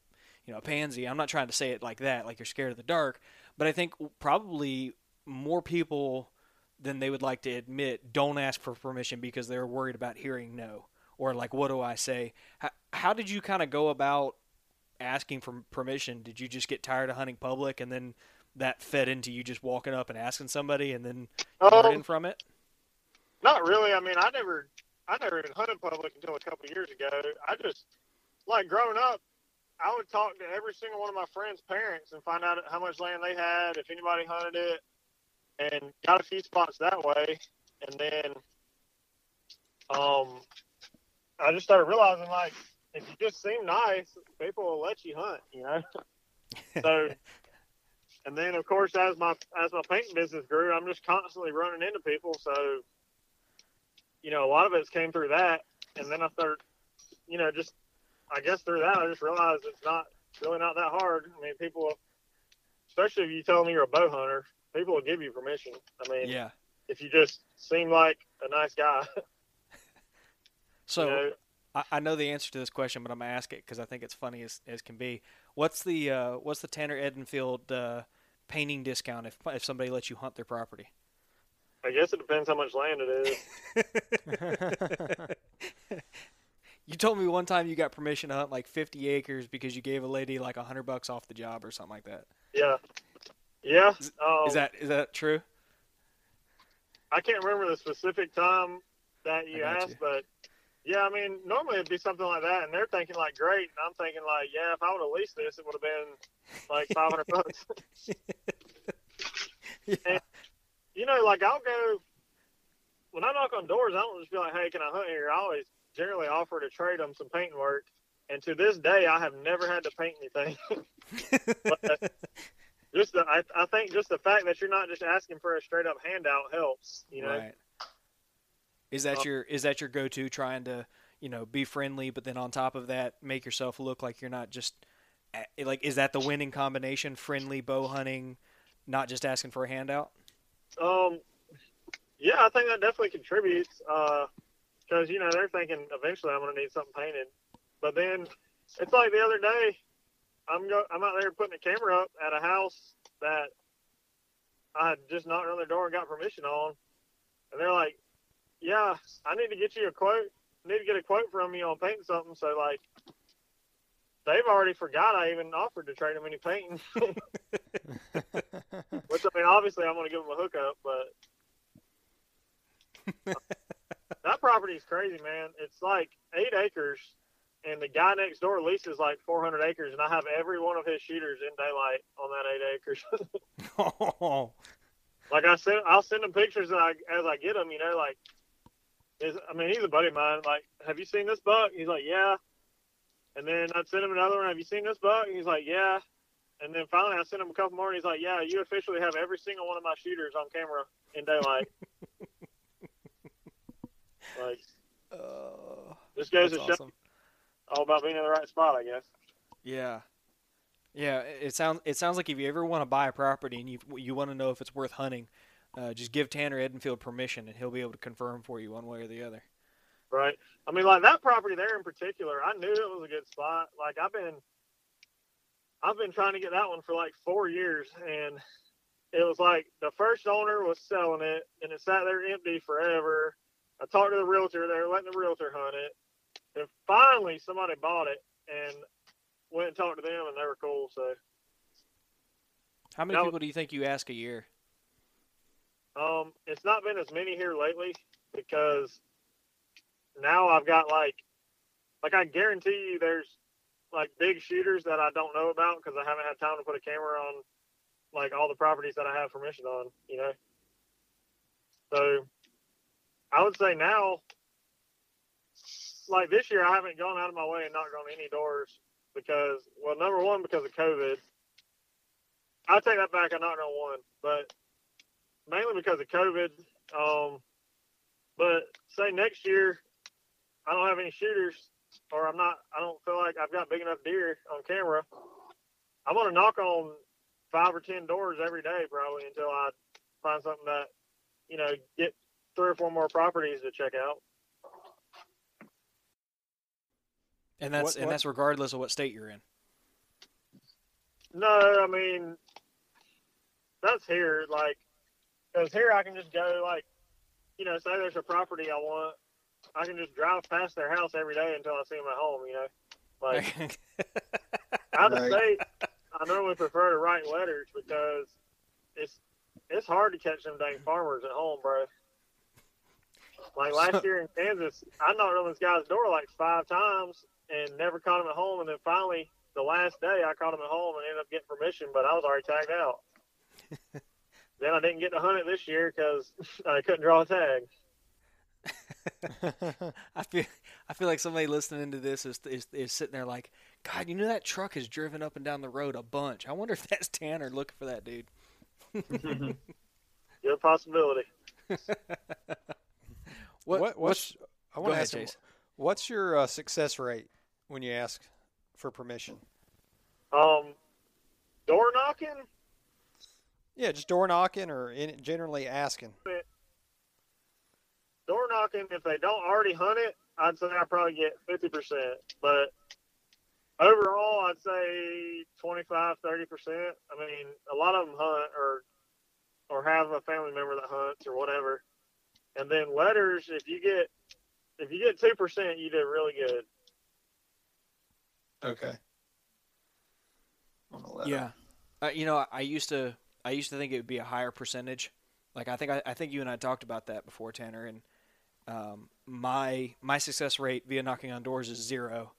you know, a pansy." I'm not trying to say it like that, like you're scared of the dark. But I think probably more people than they would like to admit don't ask for permission because they're worried about hearing no or like what do I say? How, how did you kind of go about asking for permission? Did you just get tired of hunting public and then that fed into you just walking up and asking somebody and then learning Um, from it? not really. I mean, I never, I never even hunted public until a couple of years ago. I just like growing up. I would talk to every single one of my friends' parents and find out how much land they had, if anybody hunted it, and got a few spots that way. And then, um, I just started realizing like if you just seem nice, people will let you hunt. You know. so, and then of course as my as my painting business grew, I'm just constantly running into people. So, you know, a lot of it's came through that, and then I started, you know, just I guess through that I just realized it's not really not that hard. I mean, people, especially if you tell them you're a bow hunter, people will give you permission. I mean, Yeah. if you just seem like a nice guy. So you know, I, I know the answer to this question, but I'm gonna ask it because I think it's funny as, as can be. What's the uh, what's the Tanner Edenfield uh, painting discount if if somebody lets you hunt their property? I guess it depends how much land it is. You told me one time you got permission to hunt like 50 acres because you gave a lady like a hundred bucks off the job or something like that. yeah, yeah. Um, Is that is that true? I can't remember the specific time that you asked, you. but yeah, I mean, normally it'd be something like that, and they're thinking like, great, and I'm thinking like, yeah, if I would have leased this, it would have been like 500 bucks. Yeah. you know, like I'll go when I knock on doors. I don't just be like, "Hey, can I hunt here?" I always generally offer to trade them some painting work, and to this day, I have never had to paint anything. but just the, I, I think just the fact that you're not just asking for a straight up handout helps. You know, Right. Is that Uh, your is that your go to trying to you know be friendly, but then on top of that make yourself look like you're not just eh, like is that the winning combination? Friendly bow hunting, not just asking for a handout. Um, yeah, I think that definitely contributes. Because you know they're thinking eventually I'm going to need something painted, but then it's like the other day, I'm go I'm out there putting a camera up at a house that I had just knocked on their door and got permission on, and they're like, "Yeah, I need to get you a quote. I Need to get a quote from you on painting something." So like. They've already forgot I even offered to trade them any painting. Which I mean, obviously, I'm going to give them a hookup, but that property is crazy, man. It's like eight acres, and the guy next door leases like 400 acres, and I have every one of his shooters in daylight on that eight acres. Oh, like I said, I'll send him pictures as I, as I get them. You know, like, is, I mean, he's a buddy of mine. Like, have you seen this buck? He's like, yeah. And then I'd send him another one. Have you seen this buck? He's like, yeah. And then finally, I sent him a couple more, and he's like, yeah, you officially have every single one of my shooters on camera in daylight. like, uh, this goes that's to show awesome. All about being in the right spot, I guess. Yeah, yeah. It sounds it sounds like if you ever want to buy a property and you you want to know if it's worth hunting, uh, just give Tanner Edenfield permission, and he'll be able to confirm for you one way or the other. Right. I mean, like that property there in particular, I knew it was a good spot. Like I've been, I've been trying to get that one for like four years, and it was like the first owner was selling it, and it sat there empty forever. I talked to the realtor; they were letting the realtor hunt it, and finally somebody bought it and went and talked to them, and they were cool. So, How many Now- people do you think you ask a year? um, it's not been as many here lately because now I've got like, like I guarantee you, there's like big shooters that I don't know about because I haven't had time to put a camera on like all the properties that I have permission on, you know. So I would say now, like this year, I haven't gone out of my way and knocked on any doors because, well, number one, because of COVID. I take that back. I knocked on one, but mainly because of COVID. Um, but say next year, I don't have any shooters, or I'm not. I don't feel like I've got big enough deer on camera. I'm gonna knock on five or ten doors every day probably until I find something that you know get three or four more properties to check out. And that's What- and what- that's regardless of what state you're in. No, I mean that's here. Like, because here I can just go like, you know, say there's a property I want, I can just drive past their house every day until I see them at home. You know, like out of Right. state, I normally prefer to write letters because it's it's hard to catch them dang farmers at home, bro. Like last year in Kansas, I knocked on this guy's door like five times and never caught him at home. And then finally, the last day, I caught him at home and ended up getting permission, but I was already tagged out. then I didn't get to hunt it this year because I couldn't draw a tag. I feel I feel like somebody listening to this is, is is sitting there like, God, you know that truck has driven up and down the road a bunch. I wonder if that's Tanner looking for that dude. Good possibility. What, What, what's, I want to ahead, ask you, Chase. what's your uh, success rate when you ask for permission? Um, door knocking. Yeah, just door knocking or in, generally asking. door knocking, if they don't already hunt it, I'd say I probably get fifty percent, but overall, I'd say 25, 30 percent. I mean, a lot of them hunt or or have a family member that hunts or whatever. And then letters, if you get if you get two percent, you did really good. Okay. Yeah, uh, you know, I used to I used to think it would be a higher percentage. Like I think I, I think you and I talked about that before, Tanner. And um, my my success rate via knocking on doors is zero,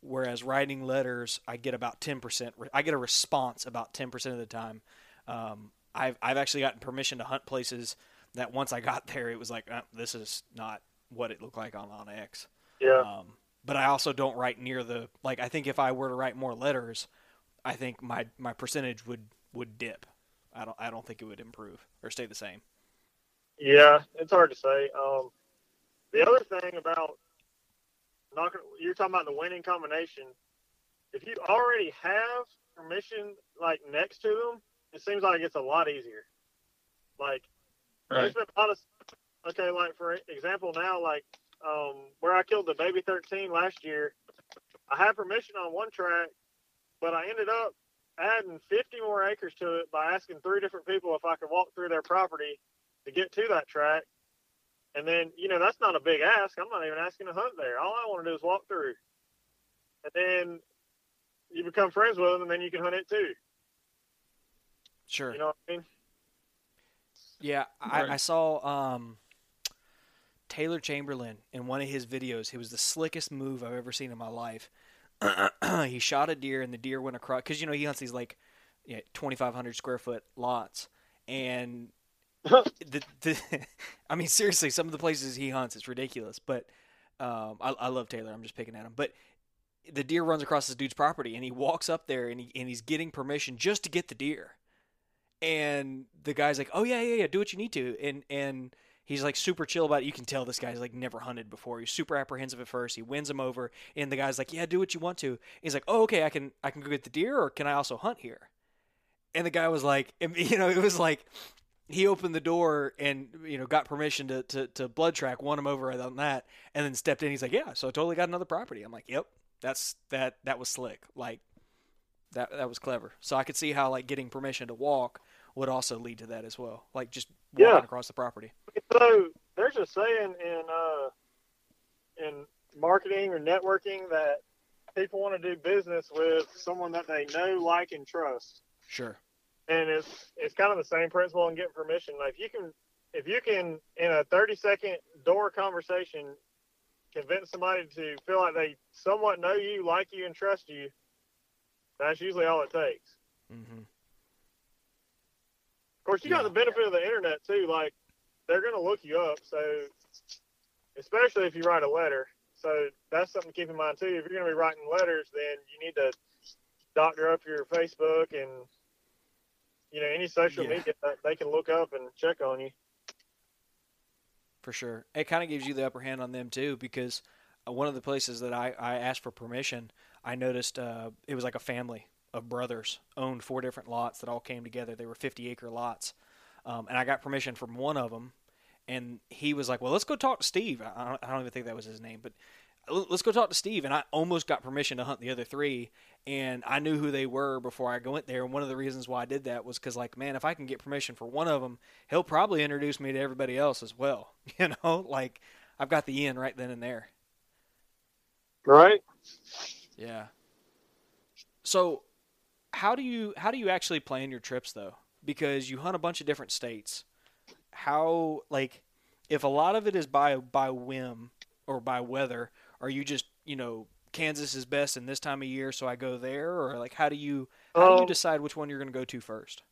whereas writing letters I get about ten percent. I get a response about ten percent of the time. Um, I've I've actually gotten permission to hunt places that once I got there, it was like uh, this is not what it looked like on onX. Yeah. Um, but I also don't write near the like. I think if I were to write more letters, I think my my percentage would would dip. I don't I don't think it would improve or stay the same. Yeah, it's hard to say. Um, the other thing about not you're talking about the winning combination. If you already have permission like next to them, it seems like it's a lot easier. Like Right. there's been a lot of okay, like for example now, like um, where I killed the baby thirteen last year, I had permission on one track, but I ended up adding 50 more acres to it by asking three different people if I could walk through their property to get to that track. And then, you know, that's not a big ask. I'm not even asking to hunt there. All I want to do is walk through. And then you become friends with them, and then you can hunt it too. Sure. You know what I mean? Yeah, I, Right. I saw um, Taylor Chamberlain in one of his videos. It was the slickest move I've ever seen in my life. he shot a deer, and the deer went across because you know he hunts these like you know, 2,500 square foot lots, and the, the I mean seriously, some of the places he hunts, it's ridiculous. But um, I, I love Taylor. I'm just picking at him, but. The deer runs across this dude's property, and he walks up there, and he and he's getting permission just to get the deer and the guy's like, "Oh yeah, yeah, yeah, do what you need to," and and he's like super chill about it. You can tell this guy's like never hunted before. He's super apprehensive at first. He wins him over, and the guy's like, "Yeah, do what you want to." He's like, "Oh, okay, I can I can go get the deer, or can I also hunt here?" And the guy was like, you know, it was like he opened the door and you know got permission to to, to blood track, won him over on that, and then stepped in. He's like, "Yeah, so I totally got another property." I'm like, "Yep, that's that that was slick." Like. That, that was clever. So I could see how like getting permission to walk would also lead to that as well. Like just walking Yeah. across the property. So there's a saying in uh, in marketing or networking that people want to do business with someone that they know, like, and trust. Sure. and it's it's kind of the same principle in getting permission. Like if you can if you can in a thirty second door conversation convince somebody to feel like they somewhat know you, like you, and trust you, that's usually all it takes. Mm-hmm. Of course, you got the benefit of the internet too. Like they're going to look you up, so especially if you write a letter. So that's something to keep in mind too. If you're going to be writing letters, then you need to doctor up your Facebook and you know any social Yeah. media that they can look up and check on you. For sure. It kind of gives you the upper hand on them too because uh, one of the places that I, I asked for permission, I noticed uh, it was like a family of brothers owned four different lots that all came together. They were 50 acre lots. Um, and I got permission from one of them. And he was like, well, let's go talk to Steve. I don't, I don't even think that was his name, but let's go talk to Steve. And I almost got permission to hunt the other three. And I knew who they were before I went there. And one of the reasons why I did that was because, like, man, if I can get permission for one of them, he'll probably introduce me to everybody else as well. You know, like I've got the in right then and there. Right? Yeah. So, how do you how do you actually plan your trips though? Because you hunt a bunch of different states. How like if a lot of it is by by whim or by weather, are you just you know Kansas is best in this time of year, so I go there, or like how do you how do you Um, decide which one you're going to go to first?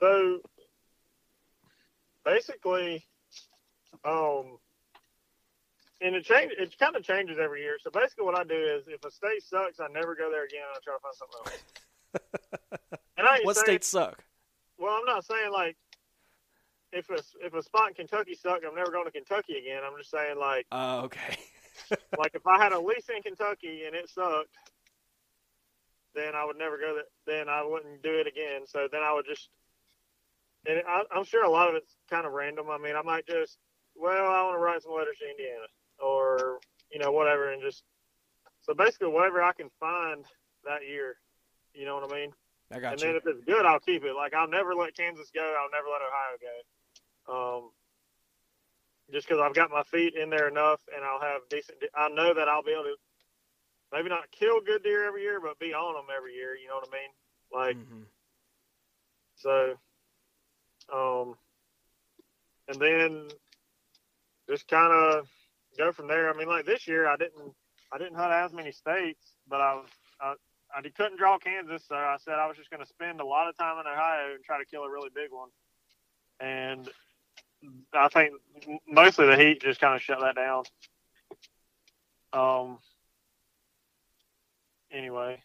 So basically, um, and it change it kind of changes every year. So basically, what I do is if a state sucks, I never go there again. I try to find something else. And I What saying, states suck? Well, I'm not saying like if a if a spot in Kentucky sucked, I'm never going to Kentucky again. I'm just saying like Uh, okay. like if I had a lease in Kentucky and it sucked, then I would never go there. Then I wouldn't do it again. So then I would just, and I, I'm sure a lot of it's kind of random. I mean, I might just, well, I want to write some letters to Indiana, or you know, whatever, and just so basically whatever I can find that year. You know what I mean? I got and you. then if it's good, I'll keep it. Like I'll never let Kansas go. I'll never let Ohio go. Um, just because I've got my feet in there enough, and I'll have decent. I know that I'll be able to maybe not kill good deer every year, but be on them every year. You know what I mean? Like Mhm. so. Um, and then just kind of go from there. I mean, like this year, I didn't I didn't hunt as many states, but I was I, I couldn't draw Kansas, so I said I was just going to spend a lot of time in Ohio and try to kill a really big one. And I think mostly the heat just kind of shut that down. Um. Anyway,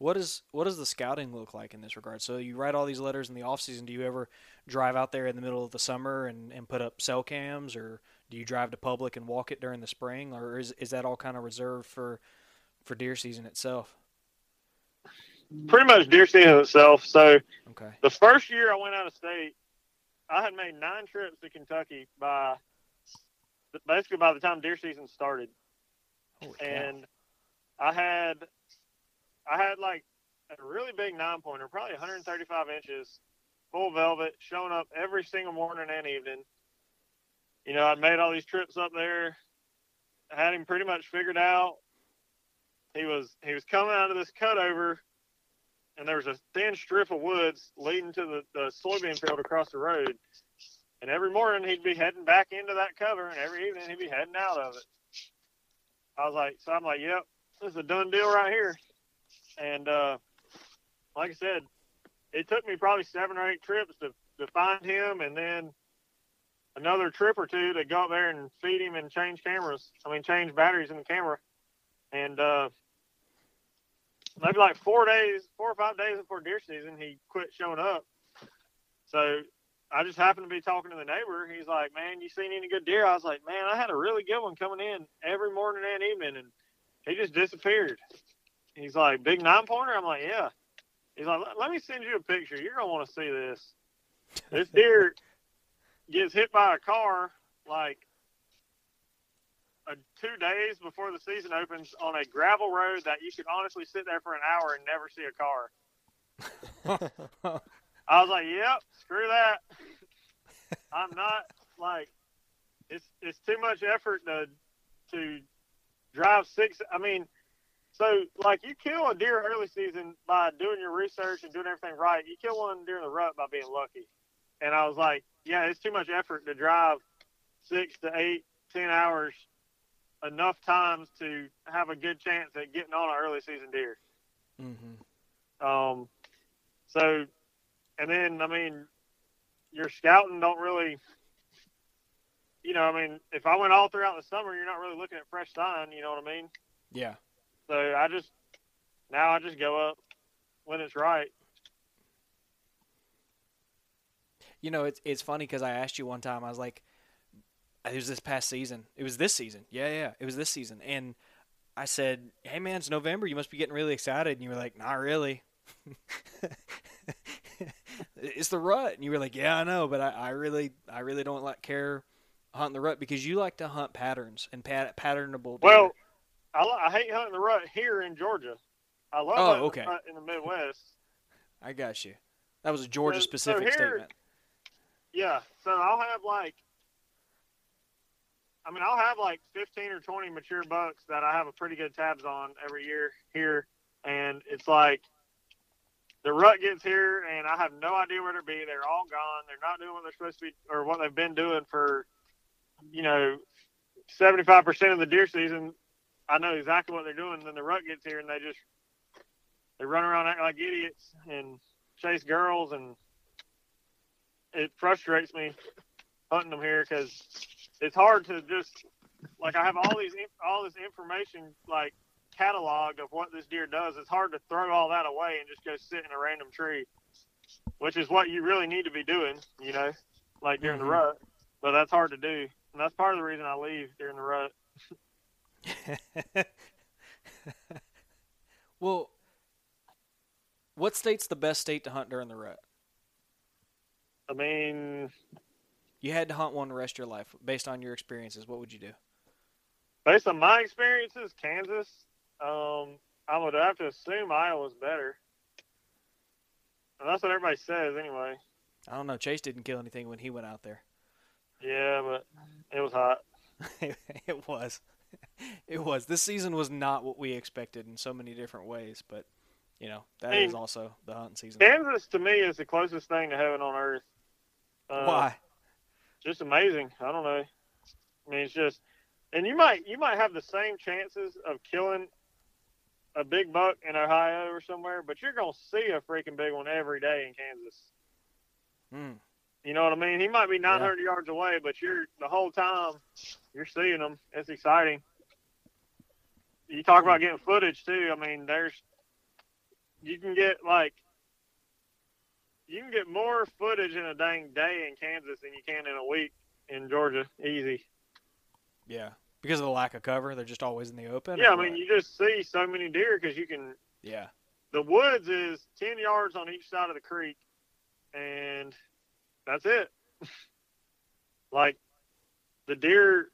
What is what does the scouting look like in this regard? So you write all these letters in the off season. Do you ever drive out there in the middle of the summer and, and put up cell cams, or do you drive to public and walk it during the spring, or is is that all kind of reserved for for deer season itself? pretty much deer season itself. So Okay. the first year I went out of state, I had made nine trips to Kentucky by basically by the time deer season started, Holy cow. and I had I had like a really big nine pointer, probably 135 inches, full velvet, showing up every single morning and evening. You know, I'd made all these trips up there. I had him pretty much figured out. He was he was coming out of this cutover and there was a thin strip of woods leading to the, the soybean field across the road. And every morning he'd be heading back into that cover, and every evening he'd be heading out of it. I was like, so I'm like, yep, this is a done deal right here. And uh, like I said, it took me probably seven or eight trips to, to find him, and then another trip or two to go up there and feed him and change cameras. I mean, change batteries in the camera. And uh, maybe like four days, four or five days before deer season, he quit showing up. So I just happened to be talking to the neighbor. He's like, "Man, you seen any good deer?" I was like, "Man, I had a really good one coming in every morning and evening, and he just disappeared." He's like, "Big nine pointer?" I'm like, "Yeah." He's like, "Let- "Let me send you a picture. You're gonna want to see this. This deer gets hit by a car like." Uh, two days before the season opens on a gravel road that you could honestly sit there for an hour and never see a car. I was like, "Yep, screw that. I'm not like it's it's too much effort to to drive six. I mean, so like you kill a deer early season by doing your research and doing everything right. You kill one during the rut by being lucky. And I was like, yeah, it's too much effort to drive six to eight, ten hours enough times to have a good chance at getting on an early season deer. Mm-hmm. Um, so, and then I mean, your scouting don't really, you know, I mean, if I went all throughout the summer, you're not really looking at fresh sign. You know what I mean? Yeah. So I just now I just go up when it's right. You know, it's it's funny because I asked you one time. I was like, it was this past season. It was this season. Yeah, yeah, it was this season. And I said, "Hey, man, it's November. You must be getting really excited." And you were like, "Not really." it's the rut, and you were like, "Yeah, I know, but I, I really, I really don't like care hunting the rut because you like to hunt patterns and pat, patternable." deer. Well, I, I hate hunting the rut here in Georgia. I love Oh, okay. the rut in the Midwest. I got you. That was a Georgia So- so specific here- statement. Yeah, so I'll have like, I mean, I'll have like 15 or 20 mature bucks that I have a pretty good tabs on every year here. And it's like the rut gets here and I have no idea where to be. They're all gone. They're not doing what they're supposed to be or what they've been doing for, you know, 75% of the deer season. I know exactly what they're doing. Then the rut gets here and they just, they run around acting like idiots and chase girls and it frustrates me hunting them here because it's hard to just like I have all these all this information like catalog of what this deer does. It's hard to throw all that away and just go sit in a random tree, which is what you really need to be doing, you know, like during Mhm. the rut. But that's hard to do, and that's part of the reason I leave during the rut. well, what state's the best state to hunt during the rut? I mean, You had to hunt one the rest of your life based on your experiences. What would you do? based on my experiences, Kansas. Um, I would have to assume Iowa's better. And that's what everybody says anyway. I don't know. Chase didn't kill anything when he went out there. Yeah, but it was hot. it was. It was. This season was not what we expected in so many different ways, but you know that I mean, is also the hunting season. Kansas to me is the closest thing to heaven on earth. Uh, Why? Just amazing. I don't know. I mean, it's just, and you might you might have the same chances of killing a big buck in Ohio or somewhere, but you're gonna see a freaking big one every day in Kansas. Hmm. You know what I mean? He might be 900 yards away, but you're the whole time you're seeing them. It's exciting. You talk about getting footage too. I mean, there's you can get like you can get more footage in a dang day in Kansas than you can in a week in Georgia. Easy. Yeah, because of the lack of cover, they're just always in the open. Yeah, I mean, what? you just see so many deer because you can. yeah, The woods is 10 yards on each side of the creek, and that's it. like the deer,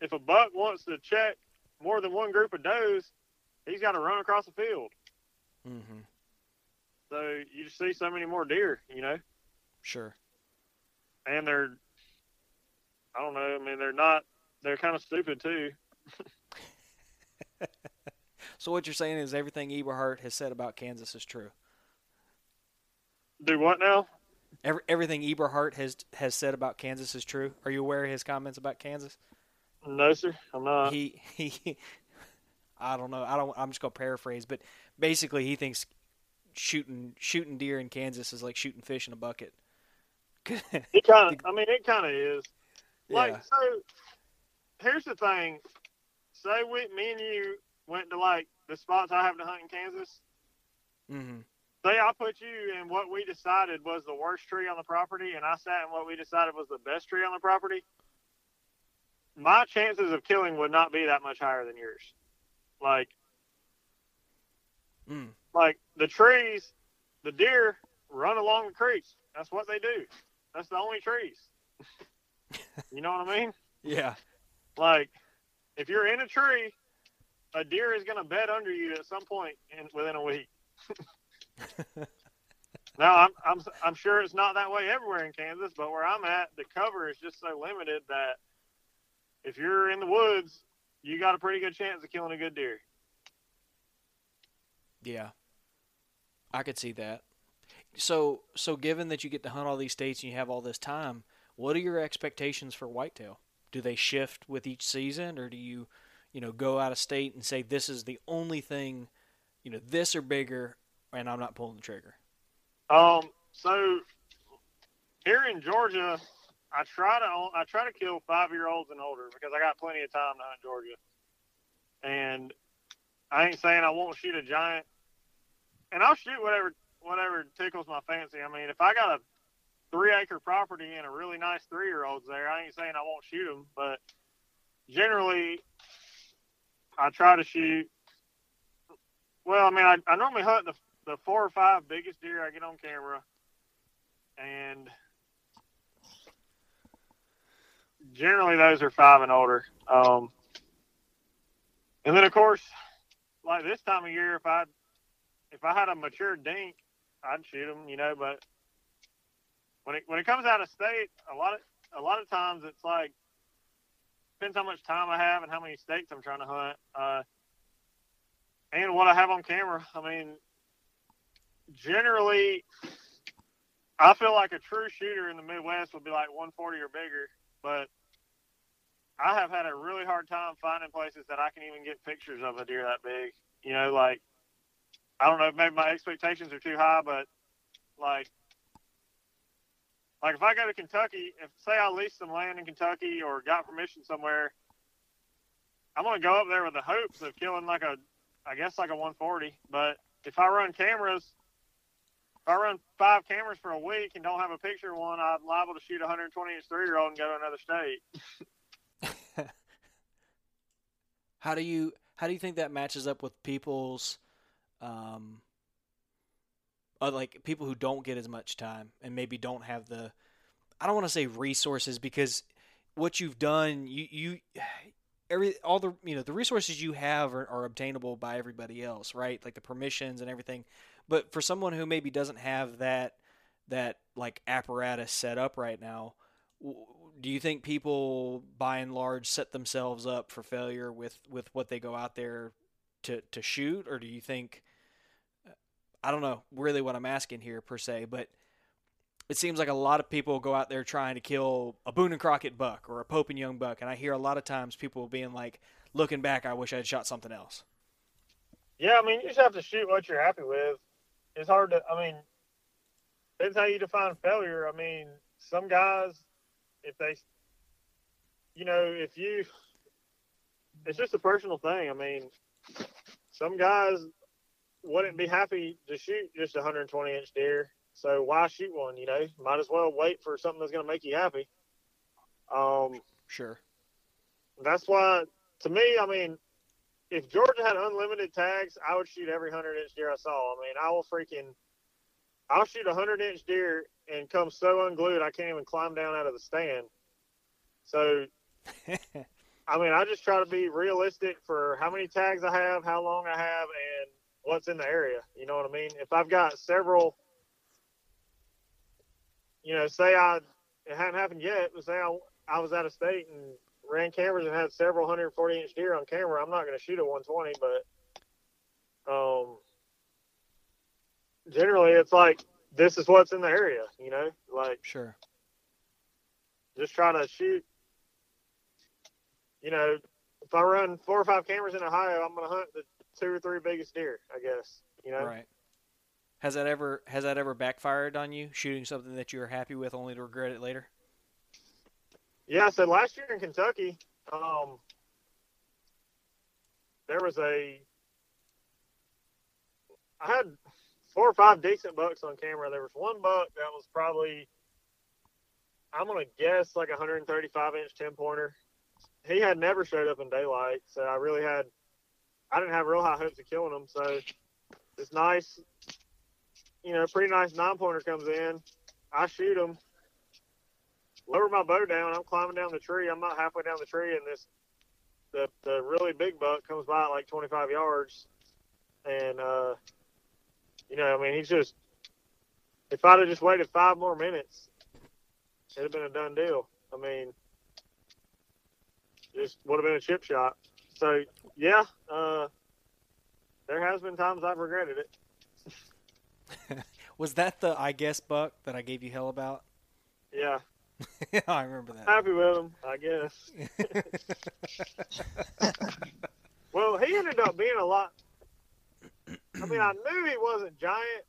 if a buck wants to check more than one group of does, he's got to run across the field. mm-hmm. So you just see so many more deer, you know, sure. and they're, I don't know, I mean, they're not, they're kind of stupid too. So what you're saying is everything Eberhart has said about Kansas is true. Do what now? Every, everything Eberhart has has said about Kansas is true. Are you aware of his comments about Kansas? No, sir, I'm not. he he I don't know. I don't I'm just going to paraphrase, but basically he thinks shooting shooting deer in Kansas is like shooting fish in a bucket. It kind of, I mean, it kind of is. Like, Yeah. so here's the thing. Say we, me and you went to like the spots I have to hunt in Kansas. mhm. Say I put you in what we decided was the worst tree on the property, and I sat in what we decided was the best tree on the property. My chances of killing would not be that much higher than yours. Like, Mm. Like the trees, the deer run along the creeks. That's what they do. That's the only trees. you know what I mean? Yeah. Like, if you're in a tree, a deer is going to bed under you at some point in, within a week. now, I'm, I'm I'm sure it's not that way everywhere in Kansas, but where I'm at, the cover is just so limited that if you're in the woods, you got a pretty good chance of killing a good deer. Yeah. I could see that. So so given that you get to hunt all these states and you have all this time, what are your expectations for whitetail? Do they shift with each season or do you, you know, go out of state and say this is the only thing, you know, this or bigger and I'm not pulling the trigger? Um, so here in Georgia, I try to I try to kill five year olds and older because I got plenty of time to hunt Georgia. And I ain't saying I won't shoot a giant, and I'll shoot whatever whatever tickles my fancy. I mean, if I got a three acre property and a really nice three year olds there, I ain't saying I won't shoot them, but generally, I try to shoot. Well, I mean, I, I normally hunt the the four or five biggest deer I get on camera, and generally those are five and older. Um, and then of course, like this time of year, if I if I had a mature dink, I'd shoot them, you know. But when it when it comes out of state, a lot of a lot of times it's like depends how much time I have and how many states I'm trying to hunt, uh, and what I have on camera. I mean, generally, I feel like a true shooter in the Midwest would be like 140 or bigger, but I have had a really hard time finding places that I can even get pictures of a deer that big. You know, like I don't know, if maybe my expectations are too high, but like like if I go to Kentucky, if say I lease some land in Kentucky or got permission somewhere, I'm gonna go up there with the hopes of killing like a I guess like a 140. But if I run cameras, if I run five cameras for a week and don't have a picture of one, I'm liable to shoot a 120 inch three year old and go to another state. How do you how do you think that matches up with people's um uh, like people who don't get as much time and maybe don't have the I don't want to say resources because what you've done you you every all the you know the resources you have are, are obtainable by everybody else, right? Like the permissions and everything. But for someone who maybe doesn't have that that like apparatus set up right now, do you think people by and large set themselves up for failure with with what they go out there to to shoot, or do you think I don't know really what I'm asking here per se, but it seems like a lot of people go out there trying to kill a Boone and Crockett buck or a Pope and Young buck, and I hear a lot of times people being like, looking back, I wish I had shot something else. Yeah, I mean, you just have to shoot what you're happy with. It's hard to, I mean, depends how you define failure. I mean, some guys, if they, you know, if you, it's just a personal thing. I mean, some guys wouldn't be happy to shoot just a 120 inch deer so why shoot one? You know, might as well wait for something that's going to make you happy. Um, sure. That's why, to me, I mean, if Georgia had unlimited tags, I would shoot every hundred inch deer I saw. I mean, I will freaking, I'll shoot a hundred inch deer and come so unglued I can't even climb down out of the stand. So, I mean, I just try to be realistic for how many tags I have, how long I have, and what's in the area. You know what I mean? If I've got several you know, say I it hadn't happened yet, but say I, I was out of state and ran cameras and had several 140 inch deer on camera, I'm not going to shoot a 120, but um, generally it's like this is what's in the area, you know, like sure. Just try to shoot. You know, if I run four or five cameras in Ohio, I'm going to hunt the two or three biggest deer, I guess. You know, right. Has that ever has that ever backfired on you? Shooting something that you were happy with, only to regret it later. Yeah, so last year in Kentucky, um, there was a. I had four or five decent bucks on camera. There was one buck that was probably, I'm gonna guess like 135 inch 10 pointer. He had never showed up in daylight, so I really had, I didn't have real high hopes of killing him. So it's nice you know, pretty nice nine pointer comes in. I shoot him, lower my bow down. I'm climbing down the tree. I'm not halfway down the tree, and this the the really big buck comes by at like 25 yards, and uh, you know, I mean, he's just. If I'd have just waited five more minutes, it'd have been a done deal. I mean, just would have been a chip shot. So yeah, uh, there has been times I've regretted it. was that the I guess buck that I gave you hell about? Yeah. I remember that. Happy with him, I guess. well, he ended up being a lot. I mean, I knew he wasn't giant,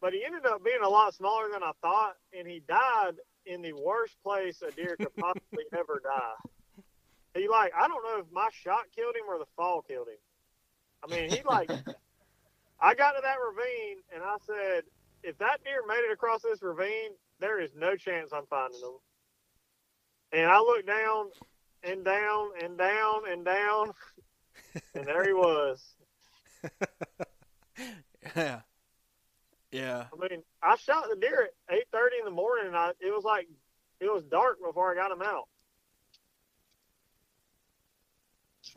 but he ended up being a lot smaller than I thought, and he died in the worst place a deer could possibly ever die. He like I don't know if my shot killed him or the fall killed him. I mean, he like I got to that ravine and I said, if that deer made it across this ravine, there is no chance I'm finding them. And I looked down and down and down and down, and there he was. yeah. Yeah. I mean, I shot the deer at eight thirty in the morning, and I it was like it was dark before I got him out.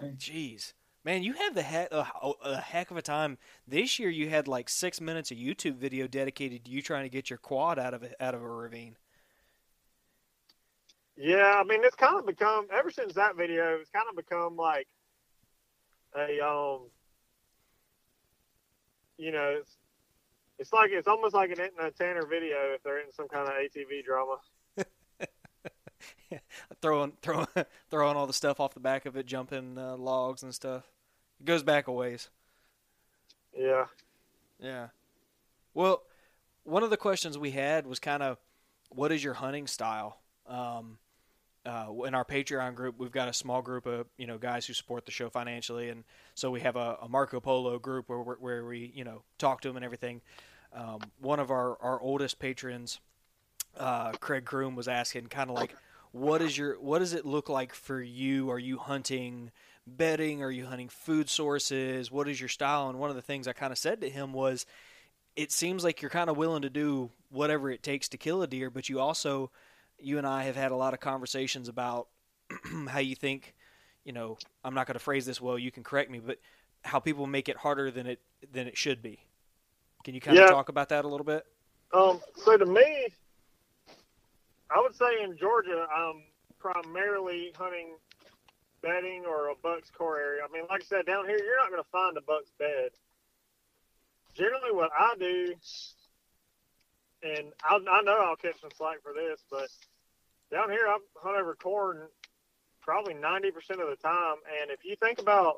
Jeez. Man, you have the heck, a, a heck of a time this year. You had like six minutes of YouTube video dedicated to you trying to get your quad out of a, out of a ravine. Yeah, I mean it's kind of become ever since that video, it's kind of become like a um, you know, it's it's like it's almost like an Tanner video if they're in some kind of ATV drama. throwing throwing throwing all the stuff off the back of it, jumping uh, logs and stuff. It goes back a ways. Yeah. Yeah. Well, one of the questions we had was kind of, what is your hunting style? Um, uh, in our Patreon group, we've got a small group of you know guys who support the show financially, and so we have a, a Marco Polo group where where we you know talk to them and everything. Um, one of our our oldest patrons, uh, Craig Kroom, was asking kind of like what is your what does it look like for you? Are you hunting bedding? Are you hunting food sources? What is your style? And one of the things I kind of said to him was, it seems like you're kind of willing to do whatever it takes to kill a deer, but you also, you and I have had a lot of conversations about how you think, you know, I'm not going to phrase this well. You can correct me, but how people make it harder than it than it should be. Can you kind Yeah. of talk about that a little bit? Um, so to me, I would say in Georgia, I'm primarily hunting bedding or a buck's core area. I mean, like I said, down here, you're not going to find a buck's bed. Generally, what I do, and I, I know I'll catch some slack for this, but down here, I hunt over corn probably 90% of the time. And if you think about,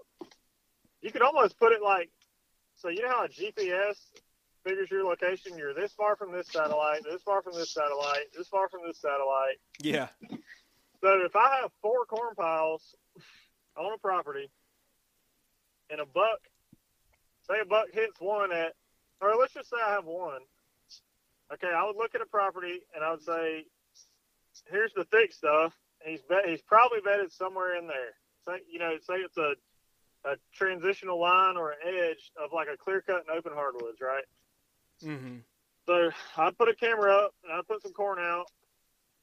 you could almost put it like, so you know how a GPS figures your location. You're this far from this satellite, this far from this satellite, this far from this satellite. Yeah. So if I have four corn piles on a property and a buck, say a buck hits one at, or let's just say I have one. Okay, I would look at a property and I would say, here's the thick stuff. And he's bet, he's probably bedded somewhere in there. Say, you know, say it's a, a transitional line or an edge of like a clear cut and open hardwoods, right? Mm-hmm. So I'd put a camera up and I'd put some corn out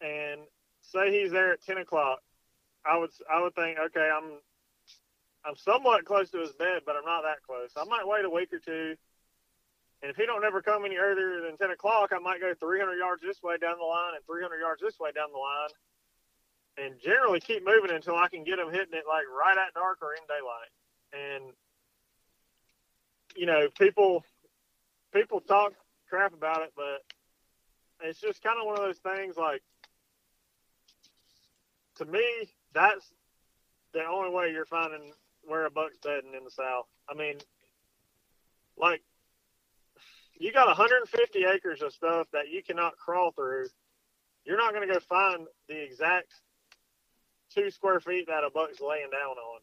and say he's there at ten o'clock. I would I would think, okay, I'm I'm somewhat close to his bed, but I'm not that close. I might wait a week or two. And if he don't ever come any earlier than ten o'clock, I might go three hundred yards this way down the line and three hundred yards this way down the line. And generally keep moving until I can get him hitting it like right at dark or in daylight. And you know, people people talk crap about it, but it's just kind of one of those things like to me, that's the only way you're finding where a buck's bedding in the South. I mean, like you got 150 acres of stuff that you cannot crawl through. You're not going to go find the exact two square feet that a buck's laying down on.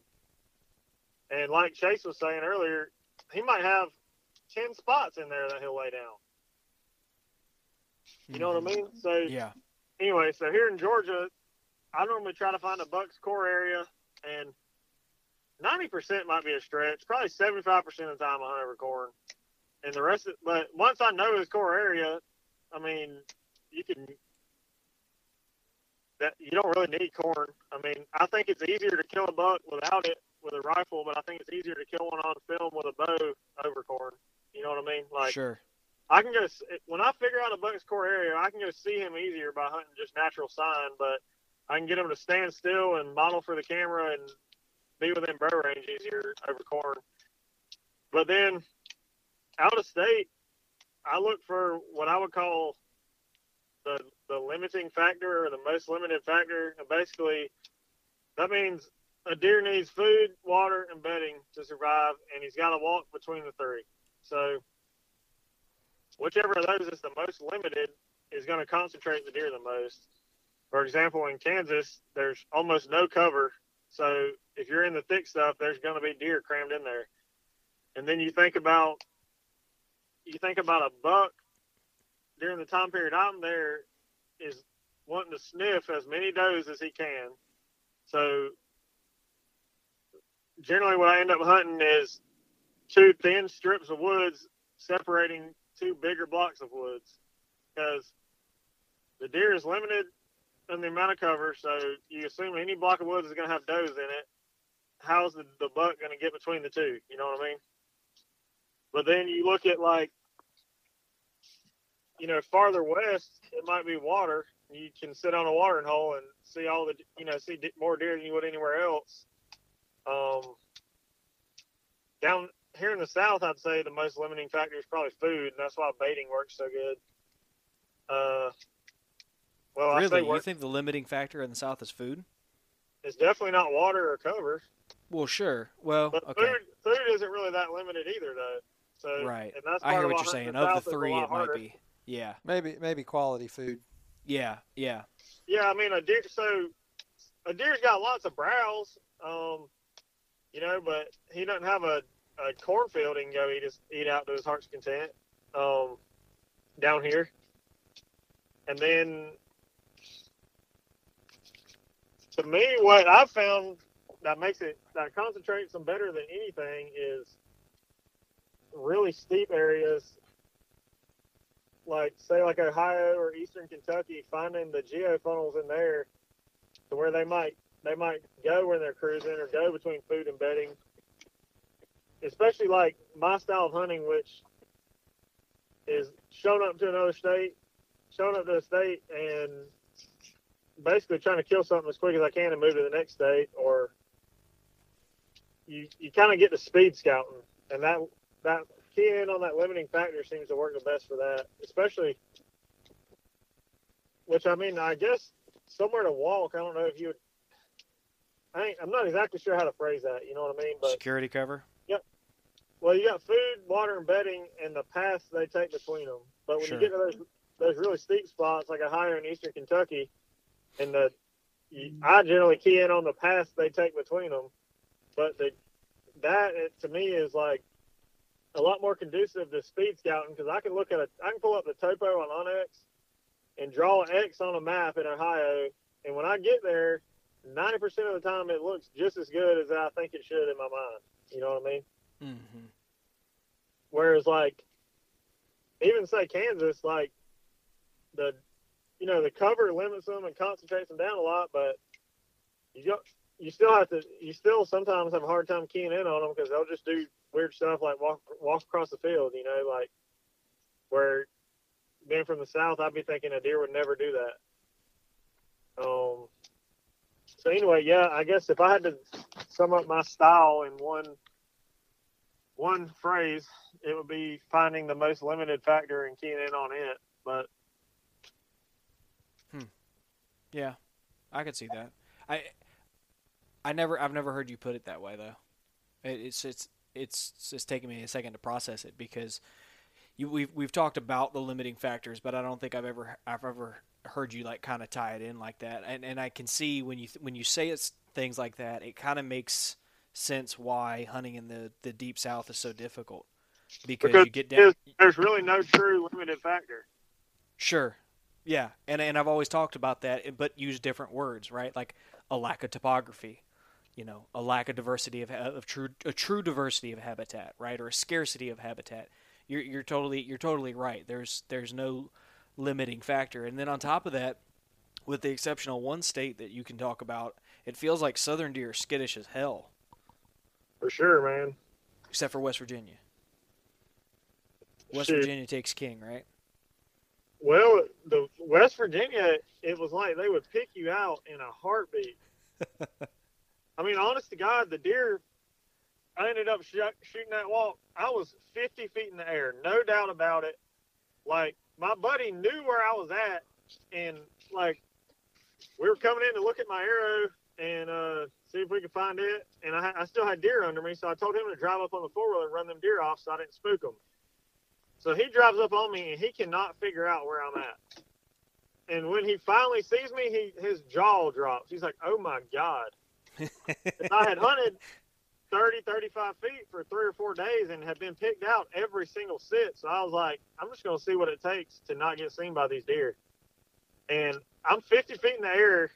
And like Chase was saying earlier, he might have 10 spots in there that he'll lay down. You know what I mm-hmm. mean? So Yeah. anyway, so here in Georgia, I normally try to find a buck's core area, and 90% might be a stretch. Probably 75% of the time I hunt over corn, and the rest. Of, but once I know his core area, I mean, you can. That you don't really need corn. I mean, I think it's easier to kill a buck without it with a rifle, but I think it's easier to kill one on film with a bow over corn. You know what I mean? Like sure. I can go when I figure out a buck's core area, I can go see him easier by hunting just natural sign, but I can get him to stand still and model for the camera and be within bow range easier over corn. But then out of state, I look for what I would call the the limiting factor or the most limited factor, and basically that means a deer needs food, water, and bedding to survive, and he's got to walk between the three. So whichever of those is the most limited is going to concentrate the deer the most. For example, in Kansas, there's almost no cover. So if you're in the thick stuff, there's going to be deer crammed in there. And then you think about you think about a buck during the time period I'm there is wanting to sniff as many does as he can. So generally what I end up hunting is two thin strips of woods separating two bigger blocks of woods because the deer is limited in the amount of cover. So you assume any block of woods is going to have does in it. How's the, the buck going to get between the two? You know what I mean? But then you look at like, you know, farther west, it might be water. You can sit on a watering hole and see all the, you know, see more deer than you would anywhere else. Um, down here in the south, I'd say the most limiting factor is probably food, and that's why baiting works so good. Uh, well, I say Really? You think the limiting factor in the South is food? it's definitely not water or cover, Well, sure. Well, but okay. food food isn't really that limited either, though. So Right. and that's I hear what you're saying. hunting Of the three, lot it might harder. be. Yeah. Maybe maybe quality food. Yeah. Yeah. Yeah, I mean a deer. So a deer's got lots of browse, um, you know, but he doesn't have a, a cornfield can go eat his, eat out to his heart's content um, down here. And then, to me, what I've found that makes it that concentrates them better than anything is really steep areas like say like Ohio or Eastern Kentucky, finding the geofunnels in there to where they might they might go when they're cruising or go between food and bedding. Especially like my style of hunting, which is showing up to another state, showing up to a state and basically trying to kill something as quick as I can and move to the next state, or you you kind of get the speed scouting, and that that key in on that limiting factor seems to work the best for that, especially. Which I mean, I guess somewhere to walk. I don't know if you would. I I'm not exactly sure how to phrase that. You know what I mean? But Security cover. Well, you got food, water, and bedding, and the paths they take between them. But when Sure. you get to those those really steep spots, like Ohio in eastern Kentucky, and the you, I generally key in on the paths they take between them. But the that it, to me is like a lot more conducive to speed scouting because I can look at a I can pull up the topo on onX and draw an X on a map in Ohio, and when I get there, ninety percent of the time it looks just as good as I think it should in my mind. You know what I mean? Mm-hmm. Whereas like even say Kansas, like the you know the cover limits them and concentrates them down a lot, but you you still have to you still sometimes have a hard time keying in on them because they'll just do weird stuff like walk walk across the field, you know, like where being from the south, I'd be thinking a deer would never do that. Um. So anyway, yeah, I guess if I had to sum up my style in one one phrase, it would be finding the most limited factor and keying in on it. But hmm. Yeah, I could see that. I I never I've never heard you put it that way though. It, it's it's it's it's taking me a second to process it because you we've we've talked about the limiting factors, but I don't think I've ever I've ever heard you like kind of tie it in like that. And and I can see when you when you say it's things like that, it kind of makes sense why hunting in the the deep south is so difficult because, because you get down there's really no true limited factor. Sure. Yeah, and and I've always talked about that, but use different words, right? Like a lack of topography, you know, a lack of diversity of, of true a true diversity of habitat, right, or a scarcity of habitat. You're you're totally you're totally right. There's there's no limiting factor, and then on top of that, with the exceptional one state that you can talk about, it feels like southern deer are skittish as hell, For sure, man. except for West Virginia. West Shoot. Virginia takes king, right? Well, the West Virginia, it was like they would pick you out in a heartbeat. I mean, honest to God, the deer. I ended up sh- shooting that walk. I was 50 feet in the air, no doubt about it. Like my buddy knew where I was at, and like we were coming in to look at my arrow and uh, see if we could find it. And I, I still had deer under me, so I told him to drive up on the four wheeler and run them deer off, so I didn't spook them. So he drives up on me and he cannot figure out where I'm at. And when he finally sees me, he his jaw drops. He's like, "Oh my god!" I had hunted 30, 35 feet for three or four days and had been picked out every single sit. So I was like, "I'm just going to see what it takes to not get seen by these deer." And I'm 50 feet in the air,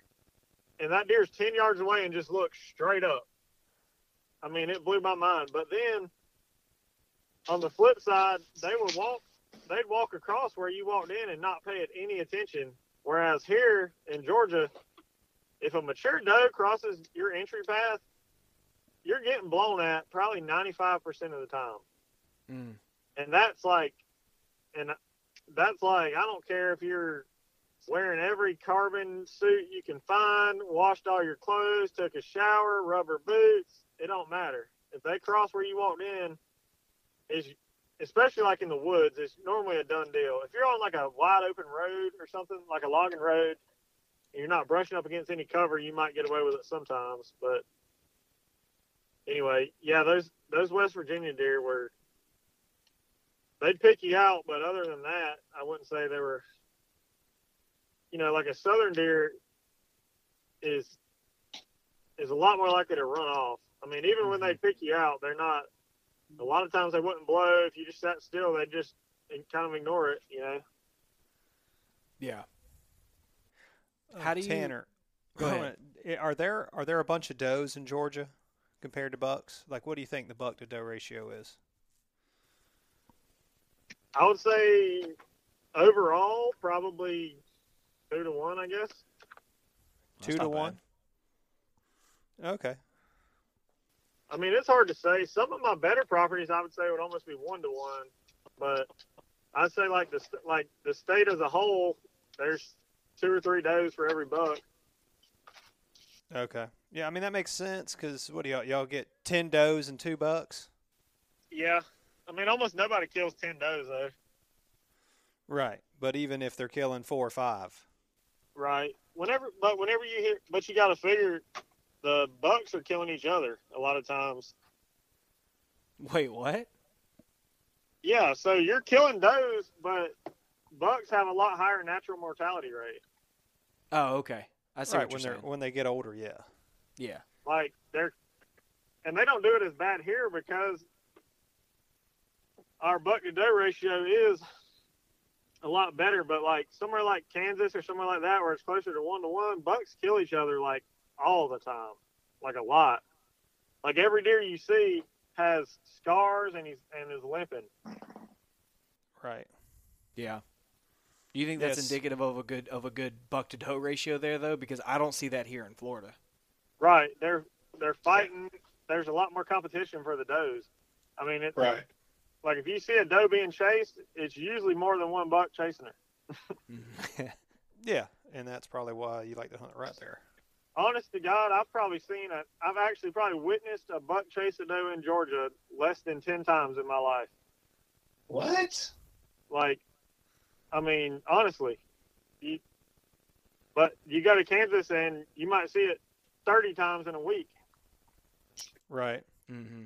and that deer's 10 yards away and just looks straight up. I mean, it blew my mind. But then on the flip side, they would walk they'd walk across where you walked in and not pay it any attention. Whereas here in Georgia, if a mature doe crosses your entry path, you're getting blown at probably 95% of the time. Mm. And that's like, and that's like, I don't care if you're wearing every carbon suit you can find, washed all your clothes, took a shower, rubber boots. It don't matter. If they cross where you walked in, is especially like in the woods, it's normally a done deal. If you're on like a wide open road or something, like a logging road, and you're not brushing up against any cover, you might get away with it sometimes. But anyway, yeah, those those West Virginia deer were they'd pick you out, but other than that, I wouldn't say they were you know, like a southern deer is is a lot more likely to run off. I mean, even when they pick you out, they're not a lot of times they wouldn't blow if you just sat still. They just kind of ignore it, you know. Yeah. Uh, How do you- Tanner? Go ahead. Are there are there a bunch of does in Georgia compared to bucks? Like, what do you think the buck to doe ratio is? I would say overall probably two to one, I guess. Two not to bad. one. Okay. I mean, it's hard to say. Some of my better properties, I would say, would almost be one to one, but I'd say like the like the state as a whole, there's two or three does for every buck. Okay. Yeah, I mean that makes sense because what do y'all y'all get ten does and two bucks? Yeah, I mean, almost nobody kills ten does though. Right. But even if they're killing four or five. Right. Whenever, but whenever you hear, but you got to figure the bucks are killing each other a lot of times. Wait, what? Yeah, so you're killing does, but bucks have a lot higher natural mortality rate. Oh, okay. I see right what when you're they're when they get older, yeah. Yeah. Like they're, and they don't do it as bad here because our buck to doe ratio is a lot better. But like somewhere like Kansas or somewhere like that, where it's closer to one to one, bucks kill each other like all the time, like a lot. Like every deer you see has scars and he's and is limping. Right. Yeah. Do you think that's Yes. indicative of a good of a good buck to doe ratio there though? Because I don't see that here in Florida. Right. They're they're fighting. There's a lot more competition for the does. I mean, it's Right. Like if you see a doe being chased, it's usually more than one buck chasing her. Yeah, and that's probably why you like to hunt right there. Honest to God, I've probably seen a. I've actually probably witnessed a buck chase a doe in Georgia less than ten times in my life. What? Like, I mean, honestly, you. But you go to Kansas and you might see it thirty times in a week. Right. mm-hmm.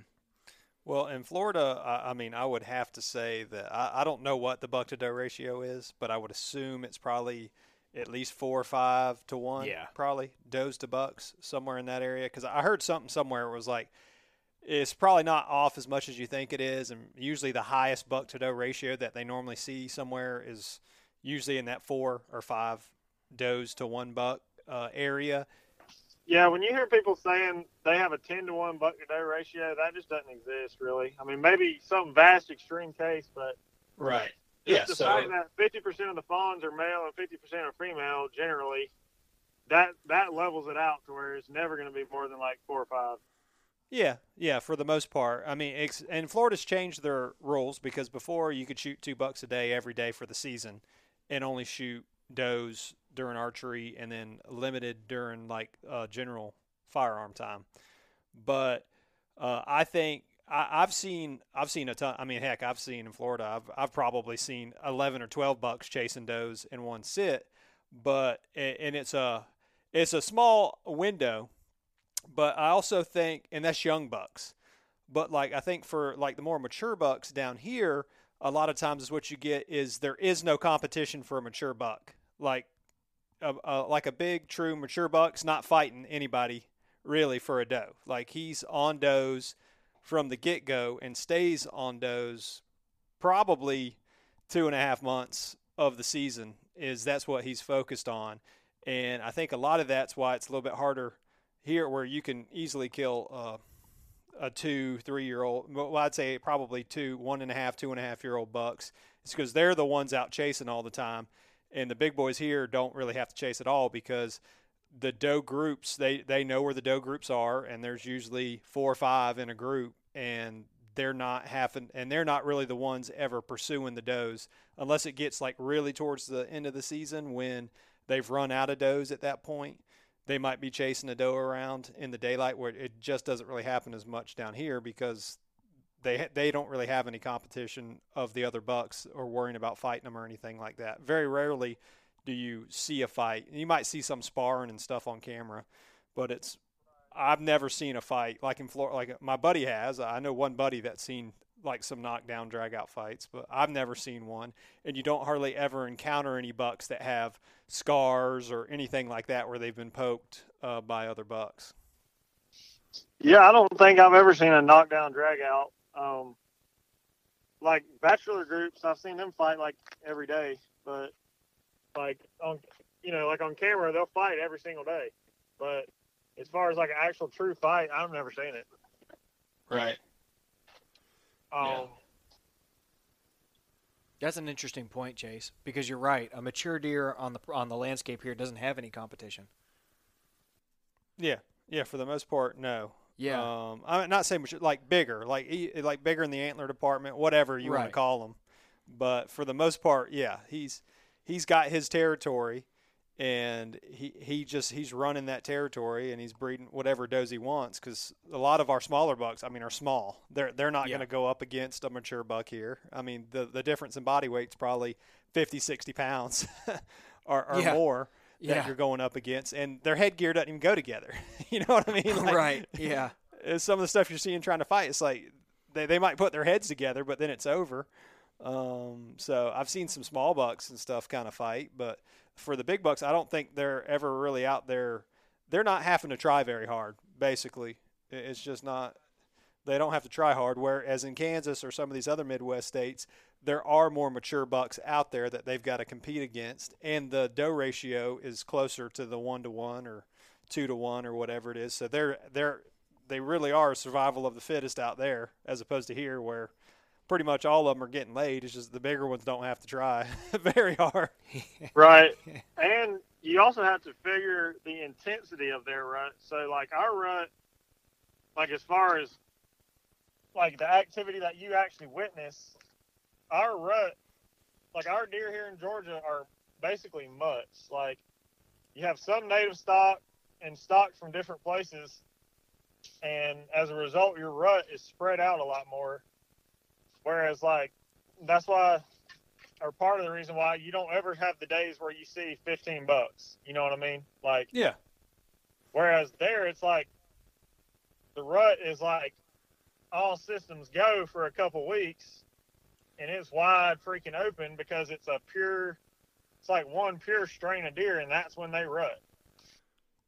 Well, in Florida, I, I mean, I would have to say that I, I don't know what the buck to doe ratio is, but I would assume it's probably at least four or five to one. Yeah. Probably does to bucks somewhere in that area. Because I heard something somewhere it was like it's probably not off as much as you think it is, and usually the highest buck to doe ratio that they normally see somewhere is usually in that four or five does to one buck uh, area. Yeah, when you hear people saying they have a ten to one buck to doe ratio, that just doesn't exist really. I mean, maybe some vast extreme case, but Right. just Yeah. the So fact that fifty percent of the fawns are male and fifty percent are female, generally, that that levels it out to where it's never going to be more than like four or five. Yeah, yeah, for the most part. I mean, and Florida's changed their rules because before you could shoot two bucks a day every day for the season, and only shoot does during archery, and then limited during like uh, general firearm time. But uh, I think I, I've seen I've seen a ton. I mean, heck, I've seen in Florida. I've I've probably seen eleven or twelve bucks chasing does in one sit, but and it's a it's a small window but I also think, and that's young bucks. But like I think for like the more mature bucks down here, a lot of times is what you get is there is no competition for a mature buck. Like a, a, like a big true mature buck's not fighting anybody really for a doe. Like he's on does from the get go and stays on does probably two and a half months of the season is that's what he's focused on. And I think a lot of that's why it's a little bit harder here where you can easily kill uh, a two, three year old. Well, I'd say probably two, one and a half, two and a half year old bucks. It's because they're the ones out chasing all the time, and the big boys here don't really have to chase at all because the doe groups they they know where the doe groups are, and there's usually four or five in a group, and they're not having and they're not really the ones ever pursuing the does unless it gets like really towards the end of the season when they've run out of does at that point. They might be chasing a doe around in the daylight where it just doesn't really happen as much down here because they they don't really have any competition of the other bucks or worrying about fighting them or anything like that. Very rarely do you see a fight. You might see some sparring and stuff on camera, but it's I've never seen a fight like in Florida. Like my buddy has. I know one buddy that's seen like some knockdown drag out fights, but I've never seen one. And you don't hardly ever encounter any bucks that have scars or anything like that where they've been poked uh, by other bucks. Yeah, I don't think I've ever seen a knockdown drag out. Um, like bachelor groups, I've seen them fight like every day, but like on, you know, like on camera, they'll fight every single day. But as far as like an actual true fight, I've never seen it. right. Um, Yeah. That's an interesting point, Chase, because you're right. A mature deer on the on the landscape here doesn't have any competition. Yeah, Yeah, for the most part, no. Yeah. Um, I'm not saying mature, like bigger, like like bigger in the antler department, whatever you want to call them. But for the most part, yeah, he's he's got his territory, and he he just he's running that territory, and he's breeding whatever does he wants. Because a lot of our smaller bucks, I mean, are small. They're they're not Yeah. going to go up against a mature buck here. I mean, the the difference in body weight's probably 50, 60 pounds, or, or Yeah. more. That Yeah. you're going up against, and their headgear doesn't even go together. you know what I mean? Like, right. Yeah. some of the stuff you're seeing trying to fight, it's like they, they might put their heads together, but then it's over. Um, so I've seen some small bucks and stuff kind of fight, but for the big bucks, I don't think they're ever really out there. They're not having to try very hard. Basically, it's just not. They don't have to try hard. Whereas in Kansas or some of these other Midwest states, there are more mature bucks out there that they've got to compete against, and the doe ratio is closer to the one to one or two to one or whatever it is. So they're they're they really are survival of the fittest out there, as opposed to here where pretty much all of them are getting laid. It's just the bigger ones don't have to try very hard. Right. and you also have to figure the intensity of their rut. So, like our rut, like as far as like the activity that you actually witness, our rut, like our deer here in Georgia are basically mutts. Like you have some native stock and stock from different places, and as a result, your rut is spread out a lot more. Whereas, like, that's why or part of the reason why you don't ever have the days where you see 15 bucks. You know what I mean? Like, Yeah. whereas there, it's like the rut is like all systems go for a couple weeks and it's wide freaking open because it's a pure, it's like one pure strain of deer and that's when they rut.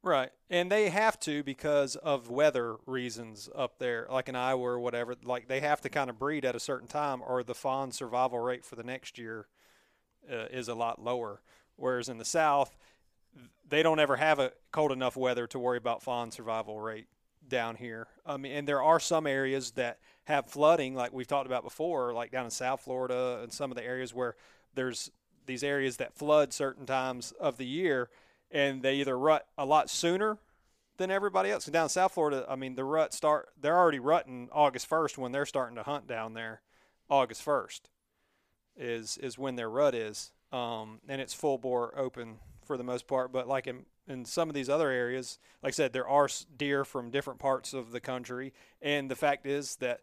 Right. And they have to because of weather reasons up there, like in Iowa or whatever. Like they have to kind of breed at a certain time, or the fawn survival rate for the next year uh, is a lot lower. Whereas in the South, they don't ever have a cold enough weather to worry about fawn survival rate down here. I mean, and there are some areas that have flooding, like we've talked about before, like down in South Florida and some of the areas where there's these areas that flood certain times of the year and they either rut a lot sooner than everybody else. And down in South Florida, I mean, the rut start they're already rutting August first when they're starting to hunt down there. August first is is when their rut is, um, and it's full bore open for the most part. But like in in some of these other areas, like I said, there are deer from different parts of the country, and the fact is that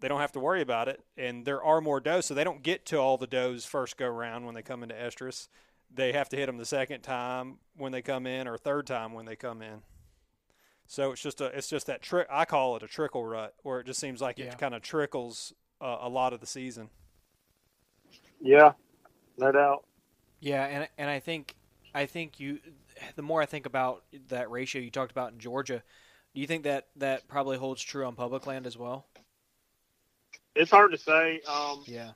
they don't have to worry about it, and there are more does, so they don't get to all the does first go round when they come into estrus they have to hit them the second time when they come in or third time when they come in. So it's just a it's just that trick I call it a trickle rut where it just seems like Yeah. it kind of trickles uh, a lot of the season. Yeah, no doubt. Yeah, and and I think I think you the more I think about that ratio you talked about in Georgia, do you think that that probably holds true on public land as well? It's hard to say. Um, Yeah.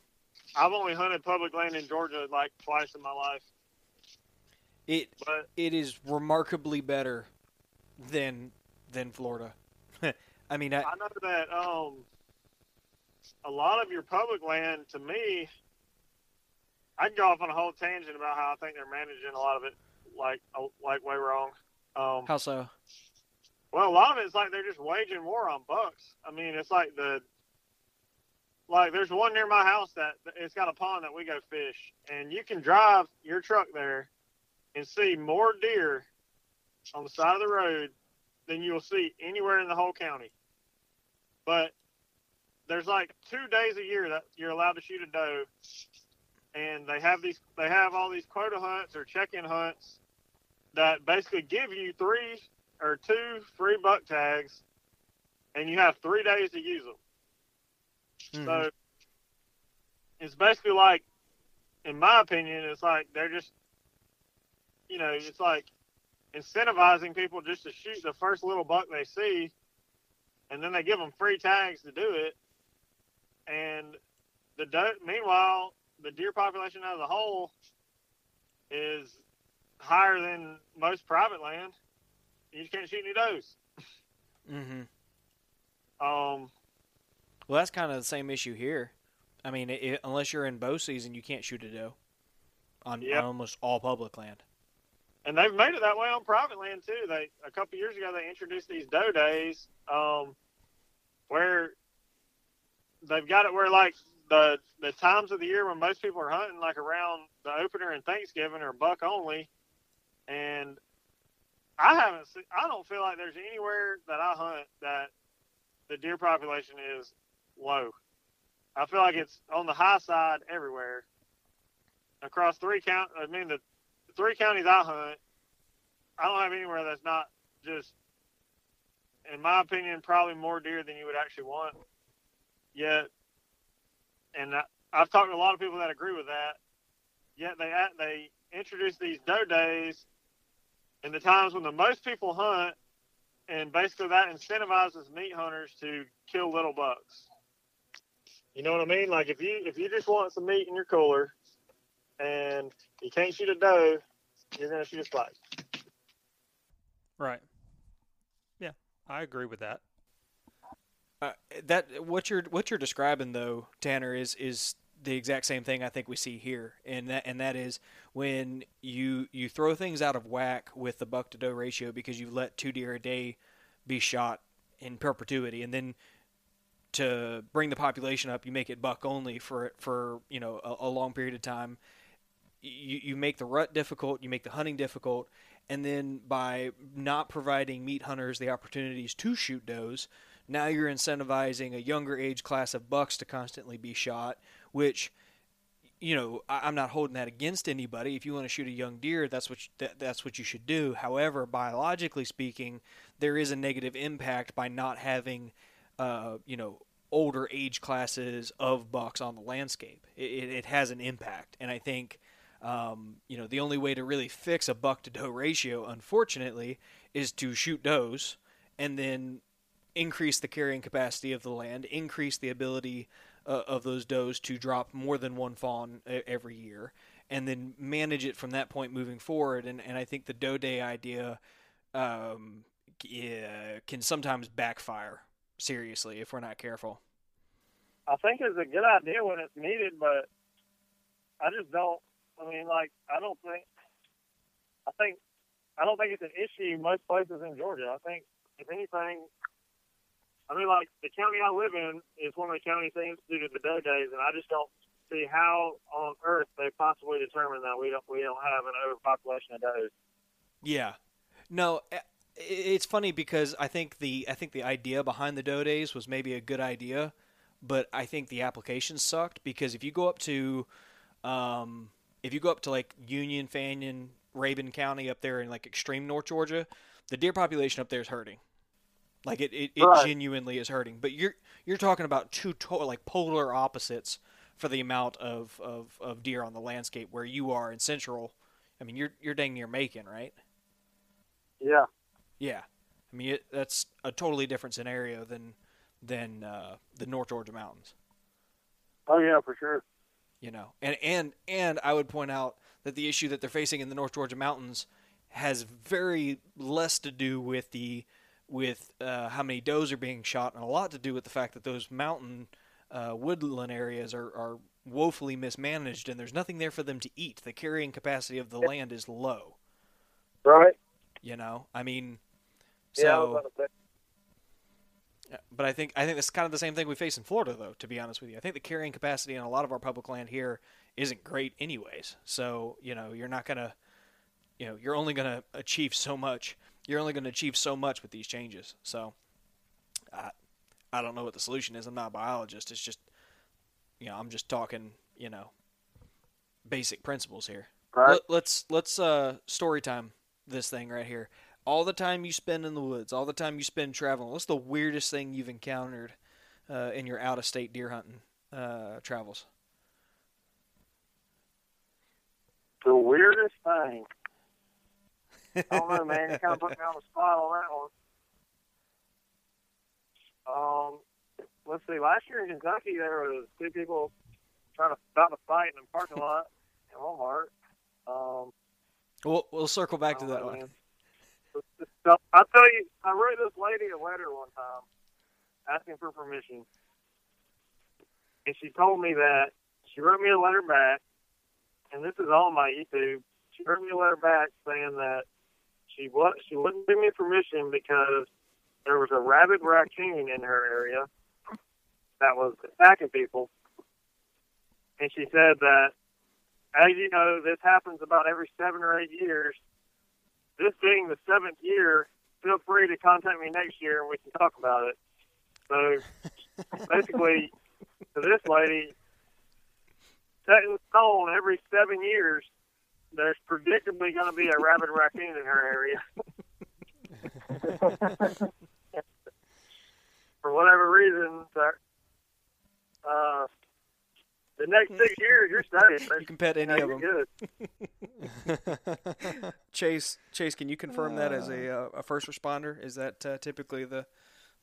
I've only hunted public land in Georgia like twice in my life, It but it is remarkably better than than Florida. I mean, I, I know that um, a lot of your public land, to me, I can go off on a whole tangent about how I think they're managing a lot of it, like like way wrong. Um, how so? well, a lot of it is like they're just waging war on bucks. I mean, it's like the like there's one near my house that it's got a pond that we go fish, and you can drive your truck there and see more deer on the side of the road than you'll see anywhere in the whole county. But there's like two days a year that you're allowed to shoot a doe, and they have these they have all these quota hunts or check-in hunts that basically give you three or two free buck tags, and you have three days to use them. Mhm. So it's basically like, in my opinion, it's like they're just, you know, it's like incentivizing people just to shoot the first little buck they see, and then they give them free tags to do it. And the doe, meanwhile, the deer population as a whole is higher than most private land. You just can't shoot any does. Mm-hmm. Um, Well, that's kind of the same issue here. I mean, it, unless you're in bow season, you can't shoot a doe on, Yep. on almost all public land. and they've made it that way on private land too. They a couple years ago they introduced these doe days, um, where they've got it where like the the times of the year when most people are hunting, like around the opener and Thanksgiving, are buck only, and I haven't. I don't feel like there's anywhere that I hunt that the deer population is low. I feel like it's on the high side everywhere. Across three count, I mean the, the three counties I hunt, I don't have anywhere that's not just, in my opinion, probably more deer than you would actually want. Yet, and I, I've talked to a lot of people that agree with that. Yet they they introduce these doe days in the times when the most people hunt, and basically that incentivizes meat hunters to kill little bucks. You know what I mean? Like if you if you just want some meat in your cooler, and you can't shoot a doe, you're gonna shoot a spike. Right. Yeah, I agree with that. Uh, that what you're what you're describing though, Tanner, is is the exact same thing I think we see here, and that and that is when you you throw things out of whack with the buck to doe ratio because you've let two deer a day be shot in perpetuity, and then to bring the population up, you make it buck only for for you know a, a long period of time. You you make the rut difficult, you make the hunting difficult, and then by not providing meat hunters the opportunities to shoot does, now you're incentivizing a younger age class of bucks to constantly be shot, which you know I, am not holding that against anybody. If you want to shoot a young deer, that's what you, that, that's what you should do. However, biologically speaking, there is a negative impact by not having uh, you know older age classes of bucks on the landscape. It, it, has an impact, and I think. Um, you know, the only way to really fix a buck to doe ratio, unfortunately, is to shoot does and then increase the carrying capacity of the land, increase the ability uh, of those does to drop more than one fawn every year, and then manage it from that point moving forward. And, and I think the doe day idea um, yeah, can sometimes backfire seriously if we're not careful. I think it's a good idea when it's needed, but I just don't. I mean, like, I don't think. I think I don't think it's an issue most places in Georgia. I think if anything, I mean, like the county I live in is one of the counties they instituted the doe days, and I just don't see how on earth they possibly determine that we don't we don't have an overpopulation of does. Yeah, no, it's funny because I think the I think the idea behind the doe days was maybe a good idea, but I think the application sucked because if you go up to, um, if you go up to like Union, Fannin, Rabun County up there in like extreme North Georgia, the deer population up there is hurting. Like it, it, it right. genuinely is hurting. But you're you're talking about two to- like polar opposites for the amount of, of, of deer on the landscape where you are in central. I mean, you're you're dang near Macon, right? Yeah. Yeah. I mean, it, that's a totally different scenario than than uh, the North Georgia mountains. Oh yeah, for sure. You know, and and and I would point out that the issue that they're facing in the North Georgia mountains has very less to do with the with uh, how many does are being shot, and a lot to do with the fact that those mountain uh, woodland areas are, are woefully mismanaged, and there's nothing there for them to eat. The carrying capacity of the land is low. Right. You know, I mean, so. Yeah, but I think I think that's kind of the same thing we face in Florida, though. To be honest with you, I think the carrying capacity in a lot of our public land here isn't great, anyways. So you know, you're not gonna, you know, you're only gonna achieve so much you're only going to achieve so much with these changes. So, I, I don't know what the solution is. I'm not a biologist. It's just, you know, I'm just talking, you know, basic principles here. Right. Let, let's let's uh story time this thing right here. All the time you spend in the woods, all the time you spend traveling. What's the weirdest thing you've encountered uh, in your out of state deer hunting uh, travels? The weirdest thing. I don't know, man. You kind of put me on the spot on that one. Um, let's see. Last year in Kentucky, there was two people trying to stop a fight in the parking lot at Walmart. Um, we'll we'll circle back to that know, one. So, I'll tell you, I wrote this lady a letter one time asking for permission, and she told me that she wrote me a letter back, and this is on my YouTube. She wrote me a letter back saying that she was she wouldn't give me permission because there was a rabid raccoon in her area that was attacking people, and she said that as you know, this happens about every seven or eight years. This being the seventh year, feel free to contact me next year and we can talk about it. So basically, to this lady, set in stone every seven years, there's predictably going to be a rabid raccoon in her area. For whatever reason, uh, the next six years, you're safe. You can pet any Yeah, of them. Chase, Chase, can you confirm that as a uh, a first responder? Is that uh, typically the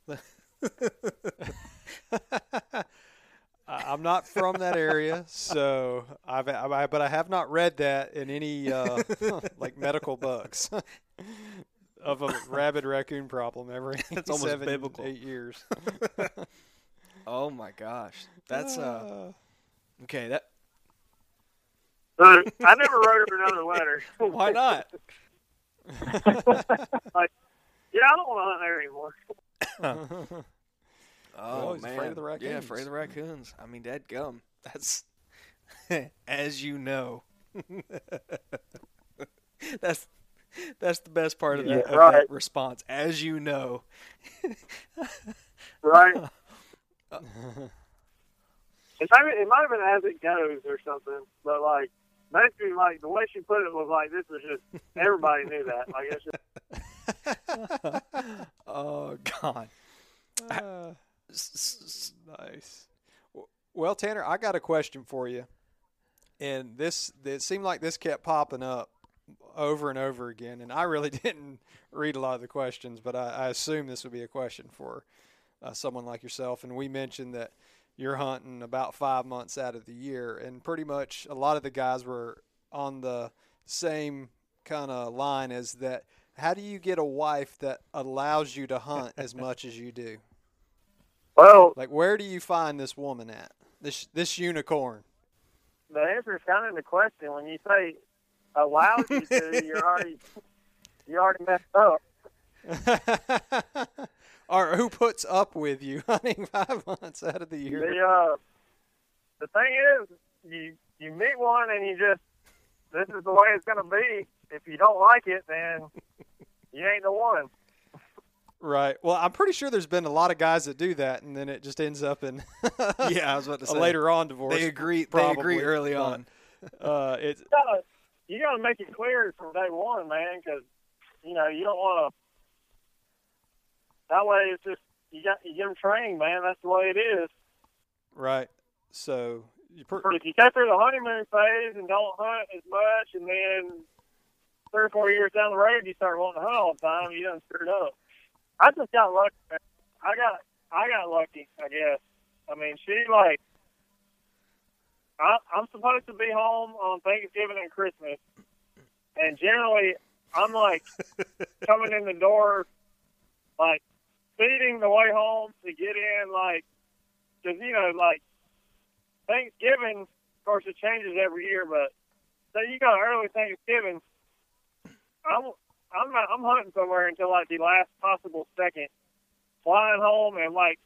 the I- I'm not from that area, so I've I, but I have not read that in any uh, like medical books of a rabid raccoon problem every That's almost seven, biblical. eight years. Oh my gosh, that's uh okay. That So I never wrote her another letter. why not? like, yeah, I don't want to hunt there anymore. Oh he's man, afraid of the Yeah, afraid raccoons. of the raccoons. I mean, dead gum. That's as you know. that's that's the best part of that, Yeah, of that response. As you know. Right? Uh, it, might, it might have been as it goes or something, but like basically, like the way she put it was like this was just everybody knew that. Like it's just oh God. Uh, nice. Well, Tanner, I got a question for you, and this it seemed like this kept popping up over and over again, and I really didn't read a lot of the questions, but I, I assume this would be a question for uh, someone like yourself. And we mentioned that you're hunting about five months out of the year, and pretty much a lot of the guys were on the same kind of line as that. How do you get a wife that allows you to hunt as much as you do? well, Like, where do you find this woman at? This this unicorn. the answer is kind of in the question. When you say allows you to, you're already you already messed up. or who puts up with you hunting five months out of the year? The uh, the thing is, you you meet one and you just this is the way it's gonna be. If you don't like it, then you ain't the one. Right. Well, I'm pretty sure there's been a lot of guys that do that, and then it just ends up in Yeah, I was about to a say later on divorce. They agree. They agree early but, on. Uh, it's You gotta, you gotta make it clear from day one, man, because you know you don't want to. That way, it's just you got you get them trained, man. That's the way it is. right. So you per- if you go through the honeymoon phase and don't hunt as much, and then three or four years down the road you start wanting to hunt all the time, you done screwed up. I just got lucky. man. I got I got lucky, I guess. I mean, she like I, I'm supposed to be home on Thanksgiving and Christmas, and generally I'm like coming in the door, like feeding the way home to get in, like because you know, like Thanksgiving, of course, it changes every year, but so you got early Thanksgiving. I'm I'm not, I'm hunting somewhere until like the last possible second, flying home and like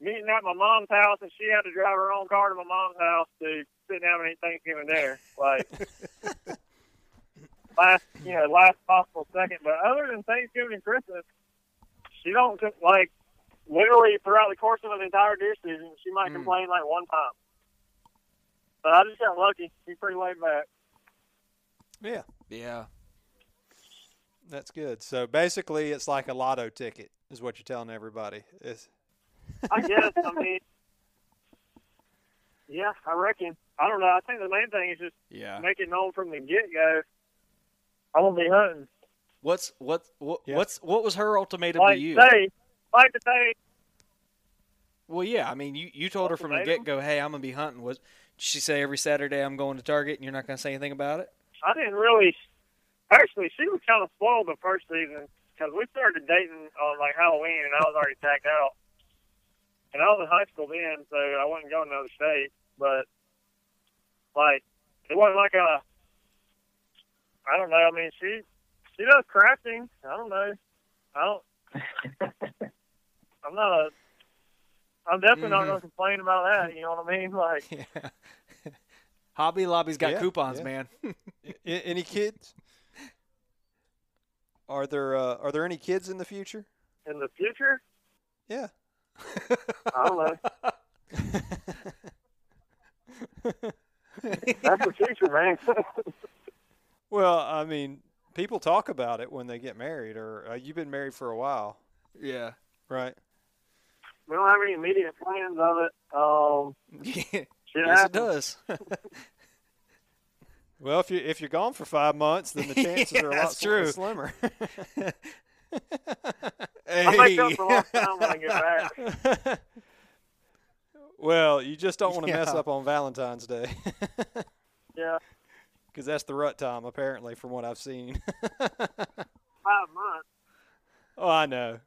meeting at my mom's house, and she had to drive her own car to my mom's house to sit down and eat Thanksgiving dinner. Like last, you know, last possible second. But other than Thanksgiving and Christmas, she don't like literally throughout the course of an entire deer season, she might Mm. complain like one time. But I just got lucky. She's pretty laid back. yeah, Yeah. that's good. So basically, it's like a lotto ticket, is what you're telling everybody. It's, I guess. I mean, yeah, I reckon. I don't know. I think the main thing is just Yeah. make it known from the get go. I'm gonna be hunting. What's what what Yeah. what's what was her ultimatum Like to you? say, like to say, Well, yeah. I mean, you you told her from the get go, "Hey, I'm gonna be hunting." Was did she say every Saturday I'm going to Target, and you're not gonna say anything about it? I didn't really. Actually, she was kind of spoiled the first season because we started dating on like Halloween, and I was already tagged out. And I was in high school then, so I wasn't going to another state. But like, it wasn't like a. I don't know. I mean, she she does crafting. I don't know. I don't. I'm not a. I'm definitely not Mhm. going to complain about that. You know what I mean? Like, Yeah. Hobby Lobby's got Yeah, coupons, yeah. man. Any kids? Are there uh, are there any kids in the future? in the future, Yeah. I don't know. That's the future, man. Well, I mean, people talk about it when they get married, or uh, you've been married for a while, yeah. right? we don't have any immediate plans of it. Um, Yeah. Yes, it does. Well, if you if you're gone for five months, then the chances Yeah, are a lot true. slimmer. I make up for lost time when I get back. well, you just don't want to mess up on Valentine's Day, Yeah, because that's the rut time, apparently, from what I've seen. five months, oh, I know.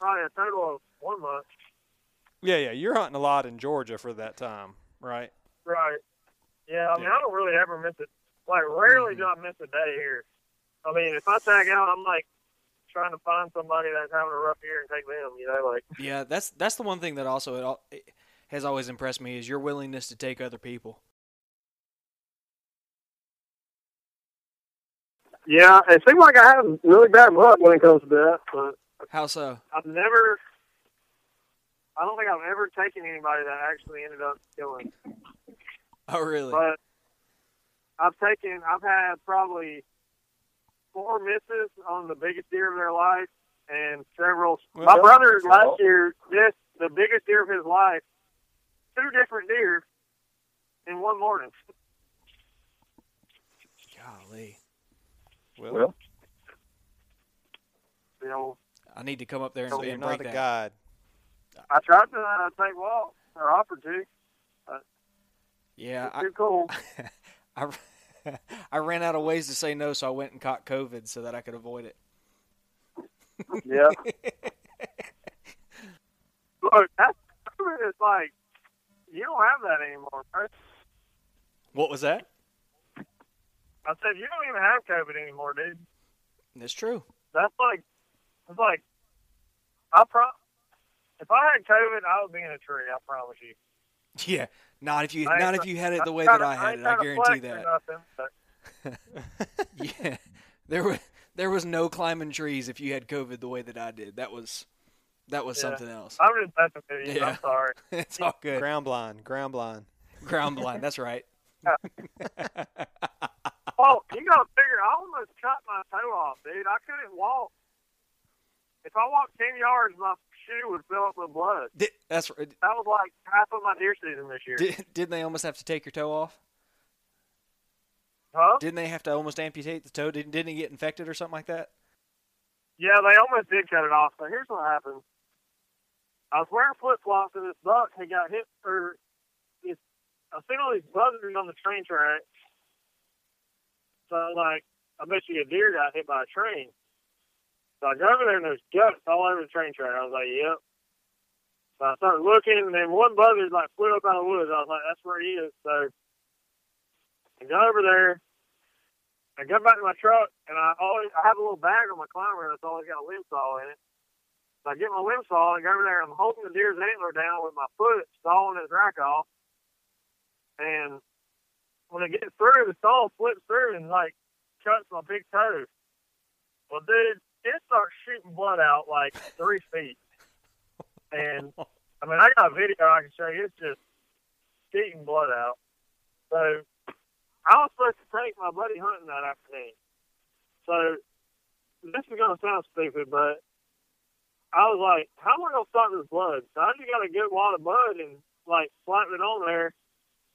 probably a total of one month. Yeah, yeah, you're hunting a lot in Georgia for that time, right? Right. Yeah, I mean, Yeah. I don't really ever miss it. Like, rarely mm-hmm. do I miss a day here. I mean, if I tag out, I'm like trying to find somebody that's having a rough year and take them. You know, like yeah, that's that's the one thing that also it, al- it has always impressed me is your willingness to take other people. Yeah, it seems like I have really bad luck when it comes to that, but How so? I've never. I don't think I've ever taken anybody that actually ended up killing. Oh, really? But I've taken, I've had probably four misses on the biggest deer of their life, and several. Well, my brother last year missed the biggest deer of his life, two different deer, in one morning. Golly, Well, You know, I need to come up there and, so you're and break a that. guide. I tried to uh, take walks or offered to. Yeah, It's I, too cold. I, I ran out of ways to say no, so I went and caught COVID so that I could avoid it. yeah. Look, that's it's like you don't have that anymore. Right? What was that? I said you don't even have COVID anymore, dude. That's true. That's like, it's like, I pro. If I had COVID, I would be in a tree. I promise you. Yeah, not if you I not if you had it the way that to- I had ain't it. I guarantee that. nothing, Yeah, there was there was no climbing trees if you had COVID the way that I did. That was that was Yeah. something else. I'm just messing with you. Yeah. I'm sorry. it's all good. Ground blind, ground blind. Ground blind. That's right. Oh, you gotta figure. I almost cut my toe off, dude. I couldn't walk. If I walked ten yards, my shoe would fill up with blood. Did, that's. That was like half of my deer season this year. Did, didn't they almost have to take your toe off? huh? Didn't they have to almost amputate the toe? Didn't didn't it get infected or something like that? Yeah, they almost did cut it off. So here's what happened. I was wearing flip flops and this buck had got hit or I seen all these buzzards on the train track. So I was like, I bet you a deer got hit by a train. So I go over there and there's guts all over the train track. I was like, Yep. So I started looking and then one buzzard like flew up out of the woods. I was like, That's where he is. So I go over there I got back to my truck, and I always I have a little bag on my climber that's always got a limb saw in it. So I get my limb saw and go over there. I'm holding the deer's antler down with my foot sawing his rack off, and when it gets through, the saw flips through and like cuts my big toe. Well, dude, it starts shooting blood out like three feet, and I mean I got a video I can show you. It's just shooting blood out. So I was supposed to take my buddy hunting that afternoon. So this is gonna sound stupid, but I was like, "How am I gonna stop this blood?" So I just got a good wad of mud and like slapped it on there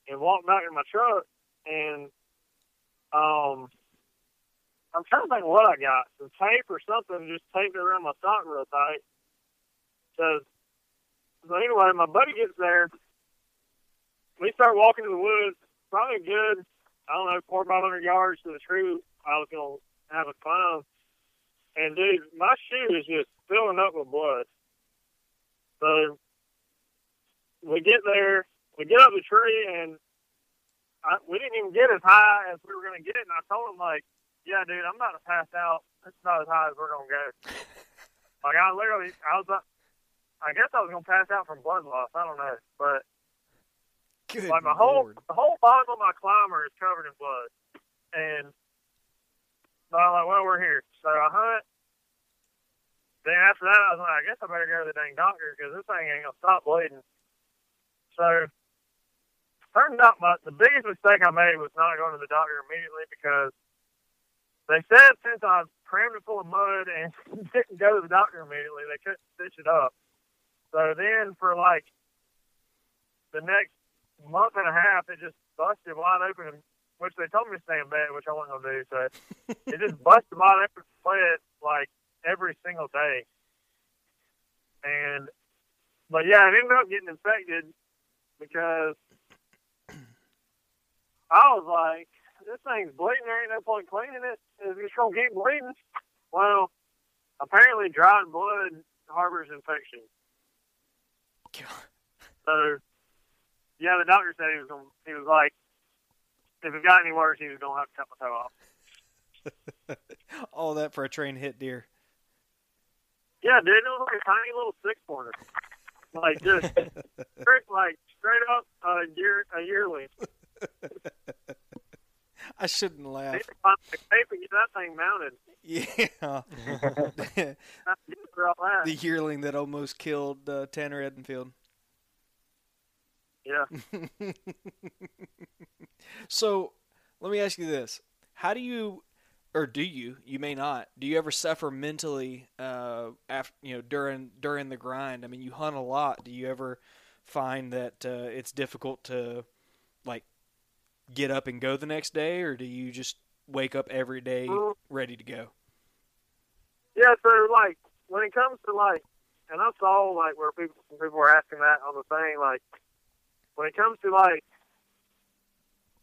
and walked back in my truck and um I'm trying to think what I got. Some tape or something, just taped it around my sock real tight. So so anyway, my buddy gets there. We start walking to the woods, probably good I don't know, four or five hundred yards to the tree I was gonna have a climb. And dude, my shoe is just filling up with blood. So we get there, we get up the tree, and I, we didn't even get as high as we were gonna get. And I told him like, yeah, dude, I'm about to pass out. It's not as high as we're gonna go. like I literally, I was, up, I guess I was gonna pass out from blood loss. I don't know, but Good like my whole the whole bottom of my climber is covered in blood, and so I'm like, well, we're here. So I hunt. Then after that, I was like, I guess I better go to the dang doctor because this thing ain't gonna stop bleeding. So turns out my the biggest mistake I made was not going to the doctor immediately because they said since I crammed it full of mud and didn't go to the doctor immediately, they couldn't stitch it up. So then for like the next month and a half, it just busted wide open, which they told me to stay in bed, which I wasn't gonna do. So it just busted wide open, split like every single day. And but yeah, it ended up getting infected because I was like, this thing's bleeding. There ain't no point cleaning it. It's just gonna keep bleeding. Well, apparently, dried blood harbors infection. So, yeah, the doctor said he was gonna. He was like, if it got any worse, he was gonna have to cut my toe off. All that for a train hit deer. Yeah, dude, it was like a tiny little six pointer, like just straight, like straight up a year a yearling. I shouldn't laugh. need to find the get that thing mounted. Yeah. Not good for all that. the yearling that almost killed uh, Tanner Edenfield. Yeah. So, let me ask you this: How do you, or do you? You may not. Do you ever suffer mentally uh, after you know during during the grind? I mean, you hunt a lot. Do you ever find that uh, it's difficult to like get up and go the next day, or do you just wake up every day Mm. ready to go? Yeah, so like when it comes to like, and I saw like where people people were asking that on the thing, like when it comes to like,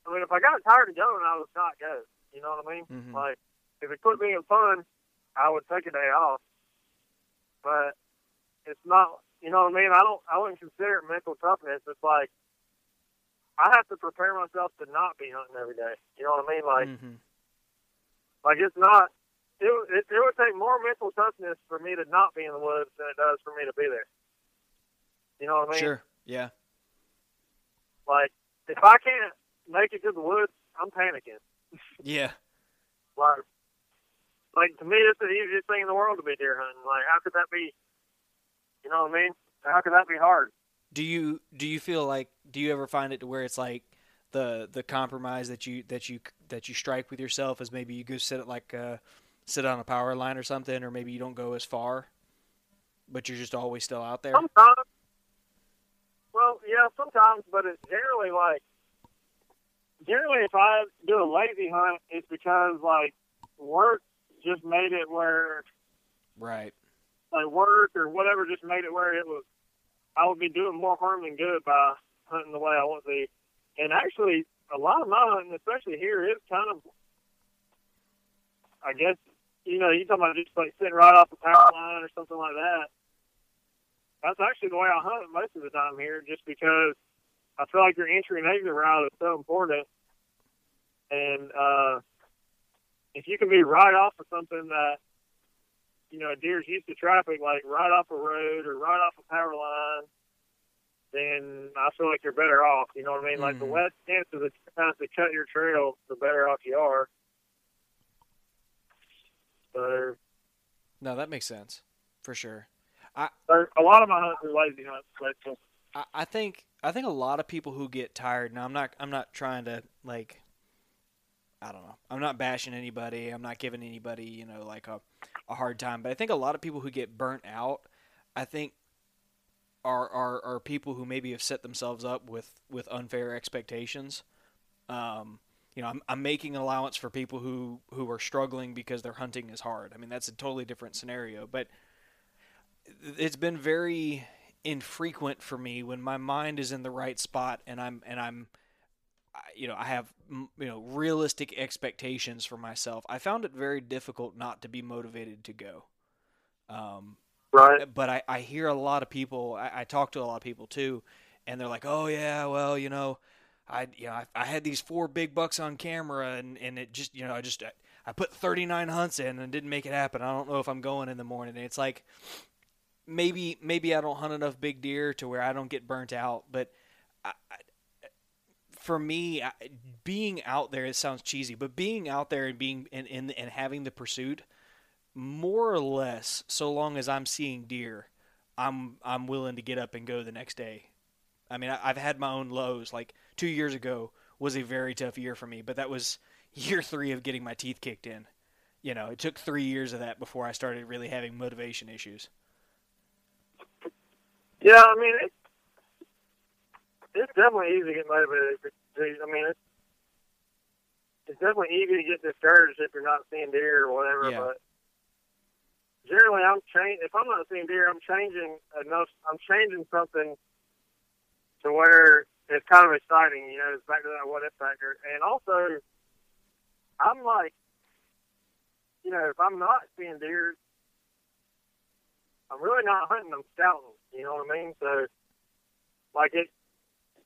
I mean, if I got tired of going, I would not go. You know what I mean? Mhm. Like if it quit being fun, I would take a day off. But it's not. You know what I mean? I don't. I wouldn't consider it mental toughness. It's like I have to prepare myself to not be hunting every day. You know what I mean? Like. Mhm. Like it's not. It, would- it it would take more mental toughness for me to not be in the woods than it does for me to be there. You know what I mean? Sure. Yeah. Like if I can't make it to the woods, I'm panicking. Yeah. Like, like to me, it's the easiest thing in the world to be deer hunting. Like, how could that be? You know what I mean? How could that be hard? Do you do you feel like do you ever find it to where it's like the the compromise that you that you that you strike with yourself is maybe you go sit at like uh sit on a power line or something or maybe you don't go as far but you're just always still out there Sometimes. Well, yeah, sometimes, but it's generally like. Generally, if I do a lazy hunt, it's because like work just made it where right like work or whatever just made it where it was I would be doing more harm than good by hunting the way I want to. And actually a lot of my hunting, especially here, is kind of I guess you know, you talking about just like sitting right off the power line or something like that. That's actually the way I hunt most of the time here, just because I feel like your entry and exit route is so important. And uh if you can be right off of something that you know, a deer's used to traffic, like right off a road or right off a power line, then I feel like you're better off. You know what I mean? Like the Mhm. less chances that you to cut your trail, the better off you are. So, no that makes sense for sure so a lot of my hunts are lazy hunts. But uh, I, I think I think a lot of people who get tired now I'm not I'm not trying to like I don't know. I'm not bashing anybody. I'm not giving anybody you know like a, a hard time. But I think a lot of people who get burnt out I think are, are are people who maybe have set themselves up with with unfair expectations. Um you know I'm, I'm making allowance for people who who are struggling because their hunting is hard. I mean that's a totally different scenario. But it's been very infrequent for me when my mind is in the right spot and I'm and I'm you know I have you know realistic expectations for myself. I found it very difficult not to be motivated to go. Um, right. but I, I hear a lot of people. I, I talk to a lot of people too, and they're like, "Oh yeah, well you know, I you know I, I had these four big bucks on camera, and, and it just you know I just I put 39 hunts in and didn't make it happen. I don't know if I'm going in the morning. And it's like maybe maybe I don't hunt enough big deer to where I don't get burnt out, but I, I, for me, being out there, it sounds cheesy, but being out there and being and, and, and having the pursuit, more or less, so long as I'm seeing deer, I'm I'm willing to get up and go the next day. I mean, I, I've had my own lows. Like two years ago was a very tough year for me, but that was year three of getting my teeth kicked in. You know, it took three years of that before I started really having motivation issues. Yeah, I mean, it's, it's definitely easy to get motivated. I mean, it's, it's definitely easy to get discouraged if you're not seeing deer or whatever. Yeah. But generally, I'm changing. If I'm not seeing deer, I'm changing enough. I'm changing something to where it's kind of exciting. You know, it's back to that what if factor. And also, I'm like, you know, if I'm not seeing deer, I'm really not hunting. I'm scouting. You know what I mean? So, like it,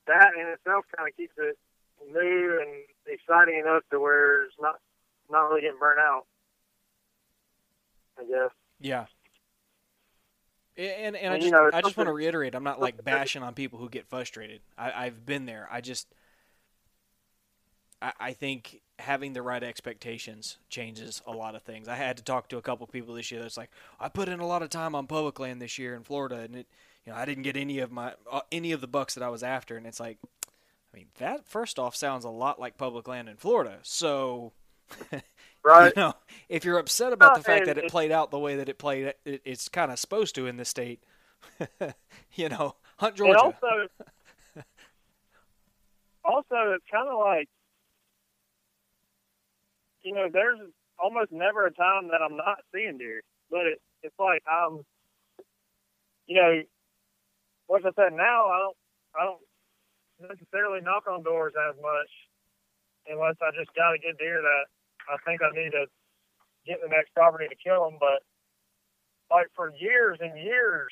that in itself kind of keeps it new and exciting enough to where it's not not really getting burnt out. I guess. Yeah. And and I just you know, I just want to reiterate, I'm not like bashing on people who get frustrated. I, I've been there. I just I, I think having the right expectations changes a lot of things. I had to talk to a couple people this year that's like, I put in a lot of time on public land this year in Florida, and it, you know, I didn't get any of my uh, any of the bucks that I was after, and it's like, I mean, that first off sounds a lot like public land in Florida. So, Right. you know, if you're upset about the fact that it played out the way that it played, it, it's kind of supposed to in this state. you know, hunt Georgia. also, also it's kind of like, you know, there's almost never a time that I'm not seeing deer, but it, it's like I'm, you know, what I said now, I don't, I don't necessarily knock on doors as much unless I just got a good deer that I think I need to get the next property to kill them. But like for years and years,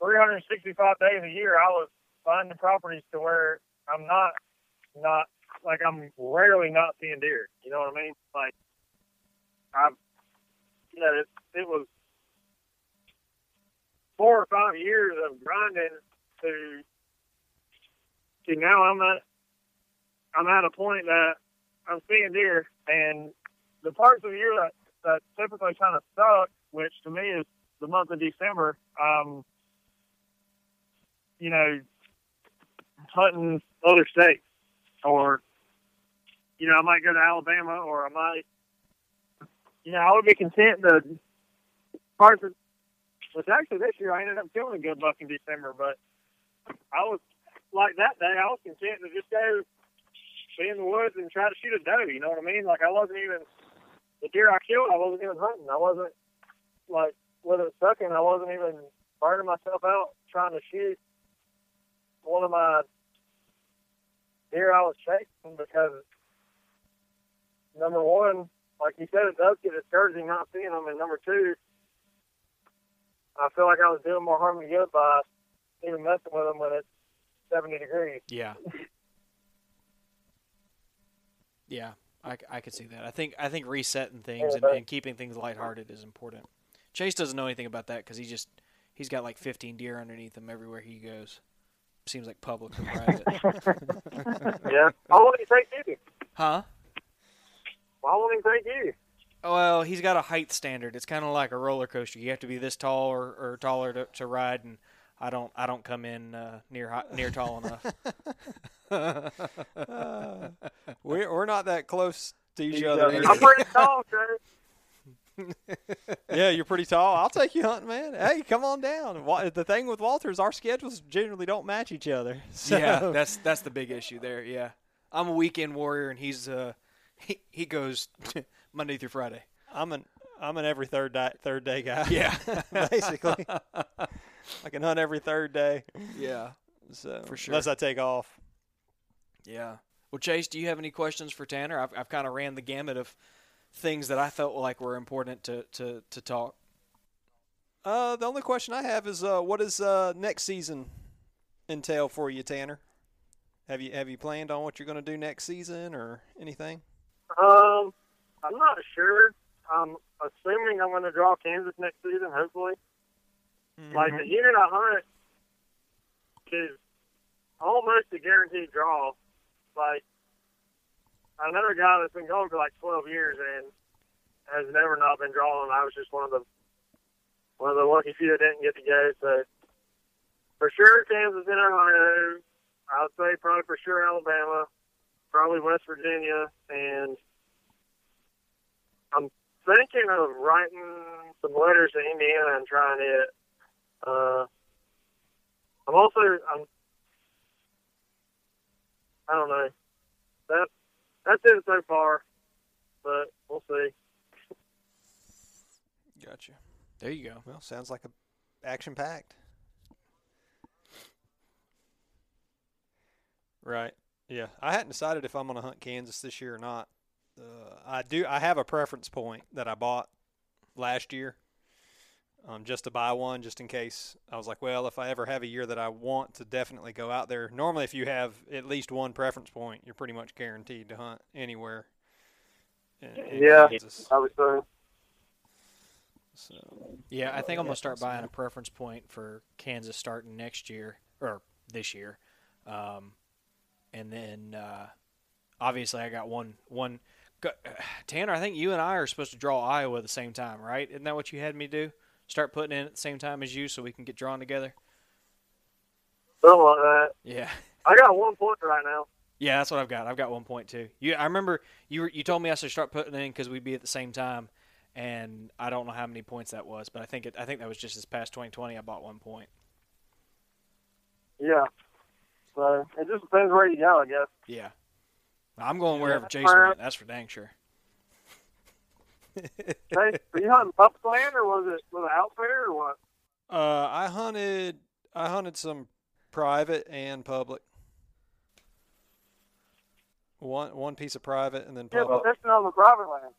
365 days a year, I was finding properties to where I'm not, not like I'm rarely not seeing deer. You know what I mean? Like, I've, know, it, it was four or five years of grinding to, to now I'm at, I'm at a point that I'm seeing deer, and the parts of the year that that typically kind of suck, which to me is the month of December. Um, you know, hunting other states, or you know, I might go to Alabama, or I might, you know, I would be content to parts of. Which actually this year I ended up killing a good buck in December, but I was like that day I was content to just go be in the woods and try to shoot a doe. You know what I mean? Like I wasn't even the deer I killed. I wasn't even hunting. I wasn't like with it sucking. I wasn't even burning myself out trying to shoot one of my deer I was chasing because number one, like you said, it does get discouraging not seeing them, and number two, I feel like I was doing more harm than good by even messing with them when it's 70 degrees. Yeah. Yeah, I, I could see that. I think I think resetting things and, and keeping things lighthearted is important. Chase doesn't know anything about that because he just he's got like 15 deer underneath him everywhere he goes. Seems like public or private. yeah. Why won't he take you? huh? Why won't he take you? Well, he's got a height standard. It's kind of like a roller coaster. You have to be this tall or, or taller to, to ride, and I don't I don't come in uh, near hi- near tall enough. we're, we're not that close to each other. uh. I'm pretty tall, Trey. yeah, you're pretty tall. I'll take you hunting, man. Hey, come on down. The thing with Walter is our schedules generally don't match each other. So, Yeah, that's that's the big issue there. Yeah, I'm a weekend warrior, and he's uh he he goes Monday through Friday. I'm an I'm an every third day, third day guy. Yeah. basically. I can hunt every third day. Yeah, So For sure. unless I take off. yeah. Well, Chase, do you have any questions for Tanner? I've I've kind of ran the gamut of things that I felt like were important to to to talk. Uh, the only question I have is, uh, what does uh, next season entail for you, Tanner? Have you have you planned on what you're going to do next season or anything? Um, I'm not sure. I'm assuming I'm going to draw Kansas next season, hopefully. Mm-hmm. Like the unit I hunt is almost a guaranteed draw. Like I know a guy that's been going for like 12 years and has never not been drawn. I was just one of the one of the lucky few that didn't get to go. So for sure, Kansas and Ohio. I would say probably for sure Alabama, probably West Virginia, and I'm thinking of writing some letters to Indiana and trying it. Uh, I'm also I'm I don't know that that's it so far, but we'll see. Gotcha. There you go. Well, sounds like a action packed. Right. Yeah. I hadn't decided if I'm going to hunt Kansas this year or not. Uh, I do. I have a preference point that I bought last year, um, just to buy one, just in case. I was like, well, if I ever have a year that I want to definitely go out there. Normally, if you have at least one preference point, you're pretty much guaranteed to hunt anywhere. In, in Yeah. Kansas. I would say. So, Yeah, I think I'm gonna start buying a preference point for Kansas starting next year or this year, um, and then uh, obviously I got one one. Tanner, I think you and I are supposed to draw Iowa at the same time, right? Isn't that what you had me do? Start putting in at the same time as you, so we can get drawn together. Something like that. Yeah, I got one point right now. yeah, that's what I've got. I've got one point too. You, I remember you were, you told me I should start putting in because we'd be at the same time, and I don't know how many points that was, but I think it, I think that was just this past 2020. I bought one point. Yeah. So it just depends where you go, I guess. Yeah. I'm going wherever Jason went. That's for dang sure. Hey, were you hunting public land or was it with an outfitter or what? uh, I hunted. I hunted some private and public. One one piece of private and then Yeah, public. but fishing on the private land.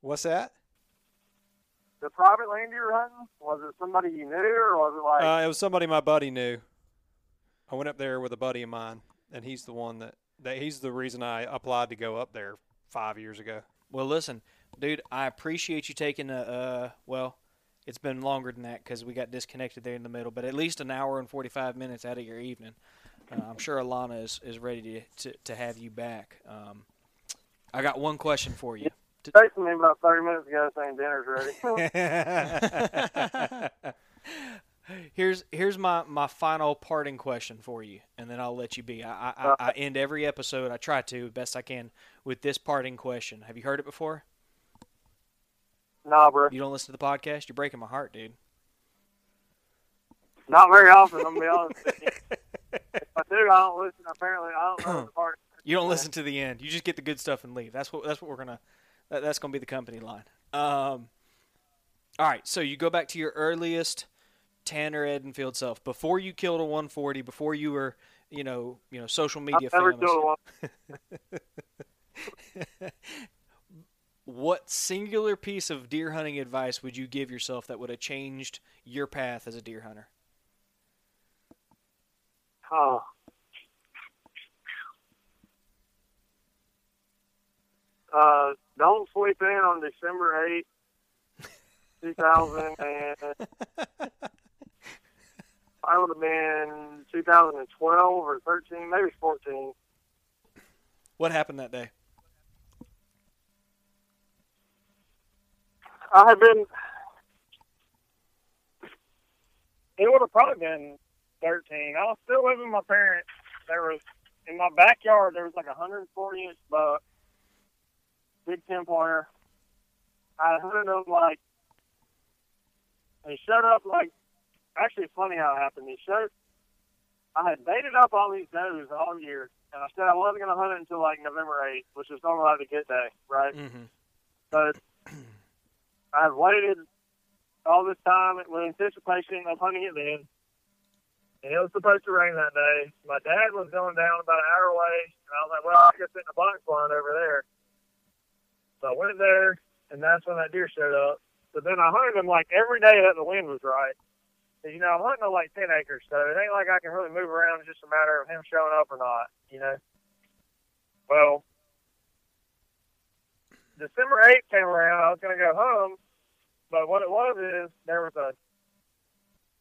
What's that? The private land you were hunting, was it somebody you knew or was it like Uh, it was somebody my buddy knew. I went up there with a buddy of mine, and he's the one that, that he's the reason I applied to go up there five years ago. Well, listen, dude, I appreciate you taking a. Uh, well, it's been longer than that because we got disconnected there in the middle, but at least an hour and 45 minutes out of your evening. Uh, I'm sure Alana is, is ready to, to, to have you back. Um, I got one question for you. texting me about 30 minutes ago saying dinner's ready? here's here's my, my final parting question for you, and then I'll let you be. I, I, I end every episode. I try to best I can with this parting question. Have you heard it before? nah, bro. You don't listen to the podcast. You're breaking my heart, dude. Not very often, I'm to be honest with you. If I do, I don't listen. Apparently, I don't know the part. You don't listen to the end. You just get the good stuff and leave. That's what that's what we're gonna. That, that's gonna be the company line. Um. All right, so you go back to your earliest Tanner Edenfield self before you killed a 140, before you were, you know, you know, social media I've famous. What singular piece of deer hunting advice would you give yourself that would have changed your path as a deer hunter? Huh. Uh, don't sleep in on December 8th, 2000, and I would have been 2012 or 13, maybe 14. What happened that day? I had been. It would have probably been 13. I was still living with my parents. There was in my backyard. There was like a 140 inch buck, big 10 pointer. I hunted him like. He shut up like. Actually, it's funny how it happened. He showed. I had baited up all these does all year, and I said I wasn't going to hunt it until like November 8th, which is normally like a good day, right? Mm-hmm. But I've waited all this time with anticipation of hunting it then. And it was supposed to rain that day. My dad was going down about an hour away, and I was like, well, I guess in the box blind over there. So I went there, and that's when that deer showed up. So then I hunted him like every day that the wind was right. 'Cause, you know, I'm hunting like 10 acres, so it ain't like I can really move around. It's just a matter of him showing up or not, you know? Well, December 8th came around. I was going to go home, but what it was is there was a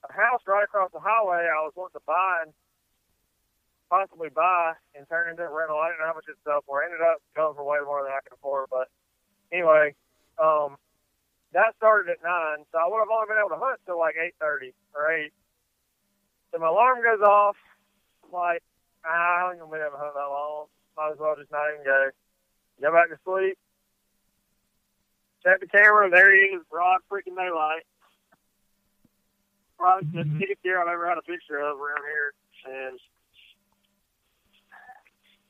a house right across the highway I was wanting to buy and possibly buy and turn into a rental. I didn't know how much it sell for. I ended up going for way more than I could afford. But anyway, um, that started at nine, so I would have only been able to hunt till like eight thirty or eight. So my alarm goes off. I'm like, ah, I ain't gonna be able to hunt that long. Might as well just not even go. Go back to sleep. Check the camera. There he is, broad freaking daylight. Probably the biggest deer I've ever had a picture of around here. And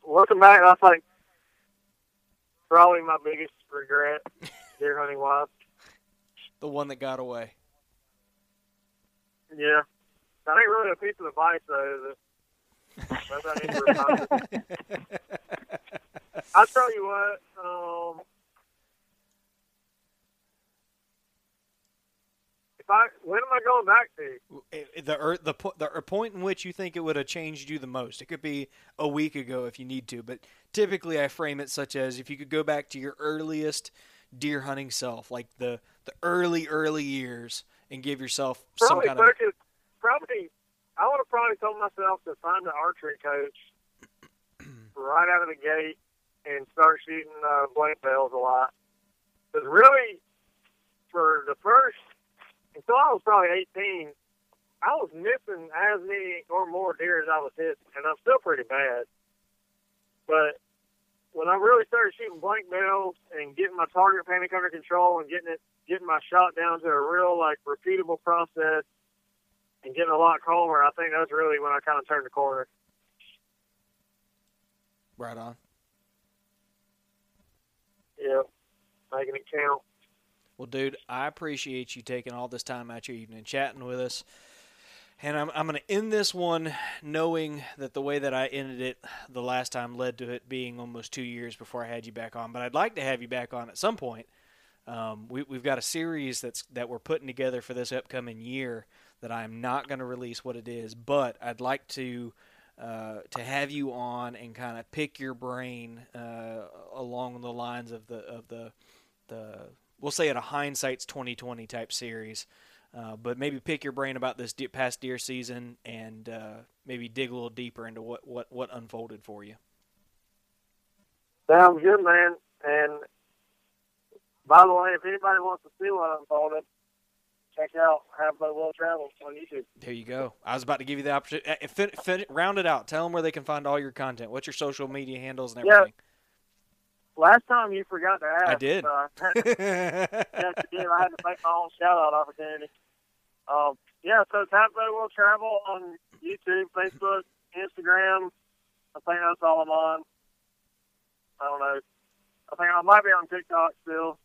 looking back, I think probably my biggest regret deer hunting wise. The one that got away. Yeah. That ain't really a piece of advice though. That, that's I need to remind I'll tell you what, um if I when am I going back to? the er, the the point in which you think it would have changed you the most. It could be a week ago if you need to, but typically I frame it such as if you could go back to your earliest deer hunting self, like the the early early years, and give yourself some Probably kind of probably I would have probably told myself to find an archery coach right out of the gate and start shooting uh, blank bales a lot. Because really, for the first until I was probably 18, I was missing as many or more deer as I was hitting, and I'm still pretty bad. But when I really started shooting blank bales and getting my target panic under control and getting it, getting my shot down to a real like repeatable process and getting a lot calmer, I think that's really when I kind of turned the corner. right on. Yeah, making it count. Well, dude, I appreciate you taking all this time out your evening chatting with us. And I'm, I'm going to end this one knowing that the way that I ended it the last time led to it being almost two years before I had you back on. But I'd like to have you back on at some point. Um, we, we've got a series that's that we're putting together for this upcoming year that I'm not going to release what it is, but I'd like to uh, to have you on and kind of pick your brain uh, along the lines of the of the the we'll say it a hindsight's 2020 type series. Uh, but maybe pick your brain about this past deer season and uh, maybe dig a little deeper into what, what, what unfolded for you. Sounds good, man. And by the way, if anybody wants to see what unfolded, check out Halfway World Travel on YouTube. There you go. I was about to give you the opportunity. Uh, fin- fin- round it out. Tell them where they can find all your content. What's your social media handles and Yeah. everything? Last time you forgot to ask. I did. Yes, you did. I had to make my own shout out opportunity. Um, yeah, so Halfway World Travel on YouTube, Facebook, Instagram. I think that's all I'm on. I don't know. I think I might be on TikTok still.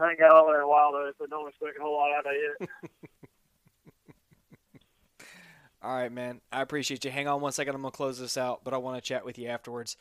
I ain't got over there in a while though, so don't expect a whole lot out of it. All right, man. I appreciate you. Hang on one second. I'm going to close this out, but I want to chat with you afterwards.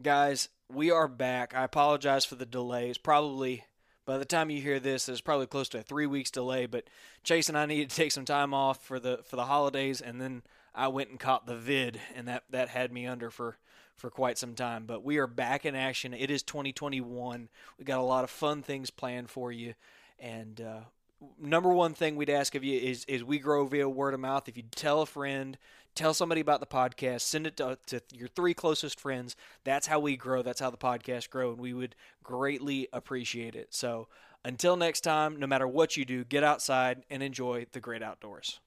Guys, we are back. I apologize for the delays. Probably by the time you hear this, there's probably close to a three weeks delay. But Chase and I needed to take some time off for the for the holidays, and then I went and caught the vid, and that that had me under for for quite some time. But we are back in action. It is 2021. We got a lot of fun things planned for you, and uh, number one thing we'd ask of you is is we grow via word of mouth. If you tell a friend, tell somebody about the podcast, send it to, to your three closest friends. That's how we grow. That's how the podcast grow, and we would greatly appreciate it. So until next time, no matter what you do, get outside and enjoy the great outdoors.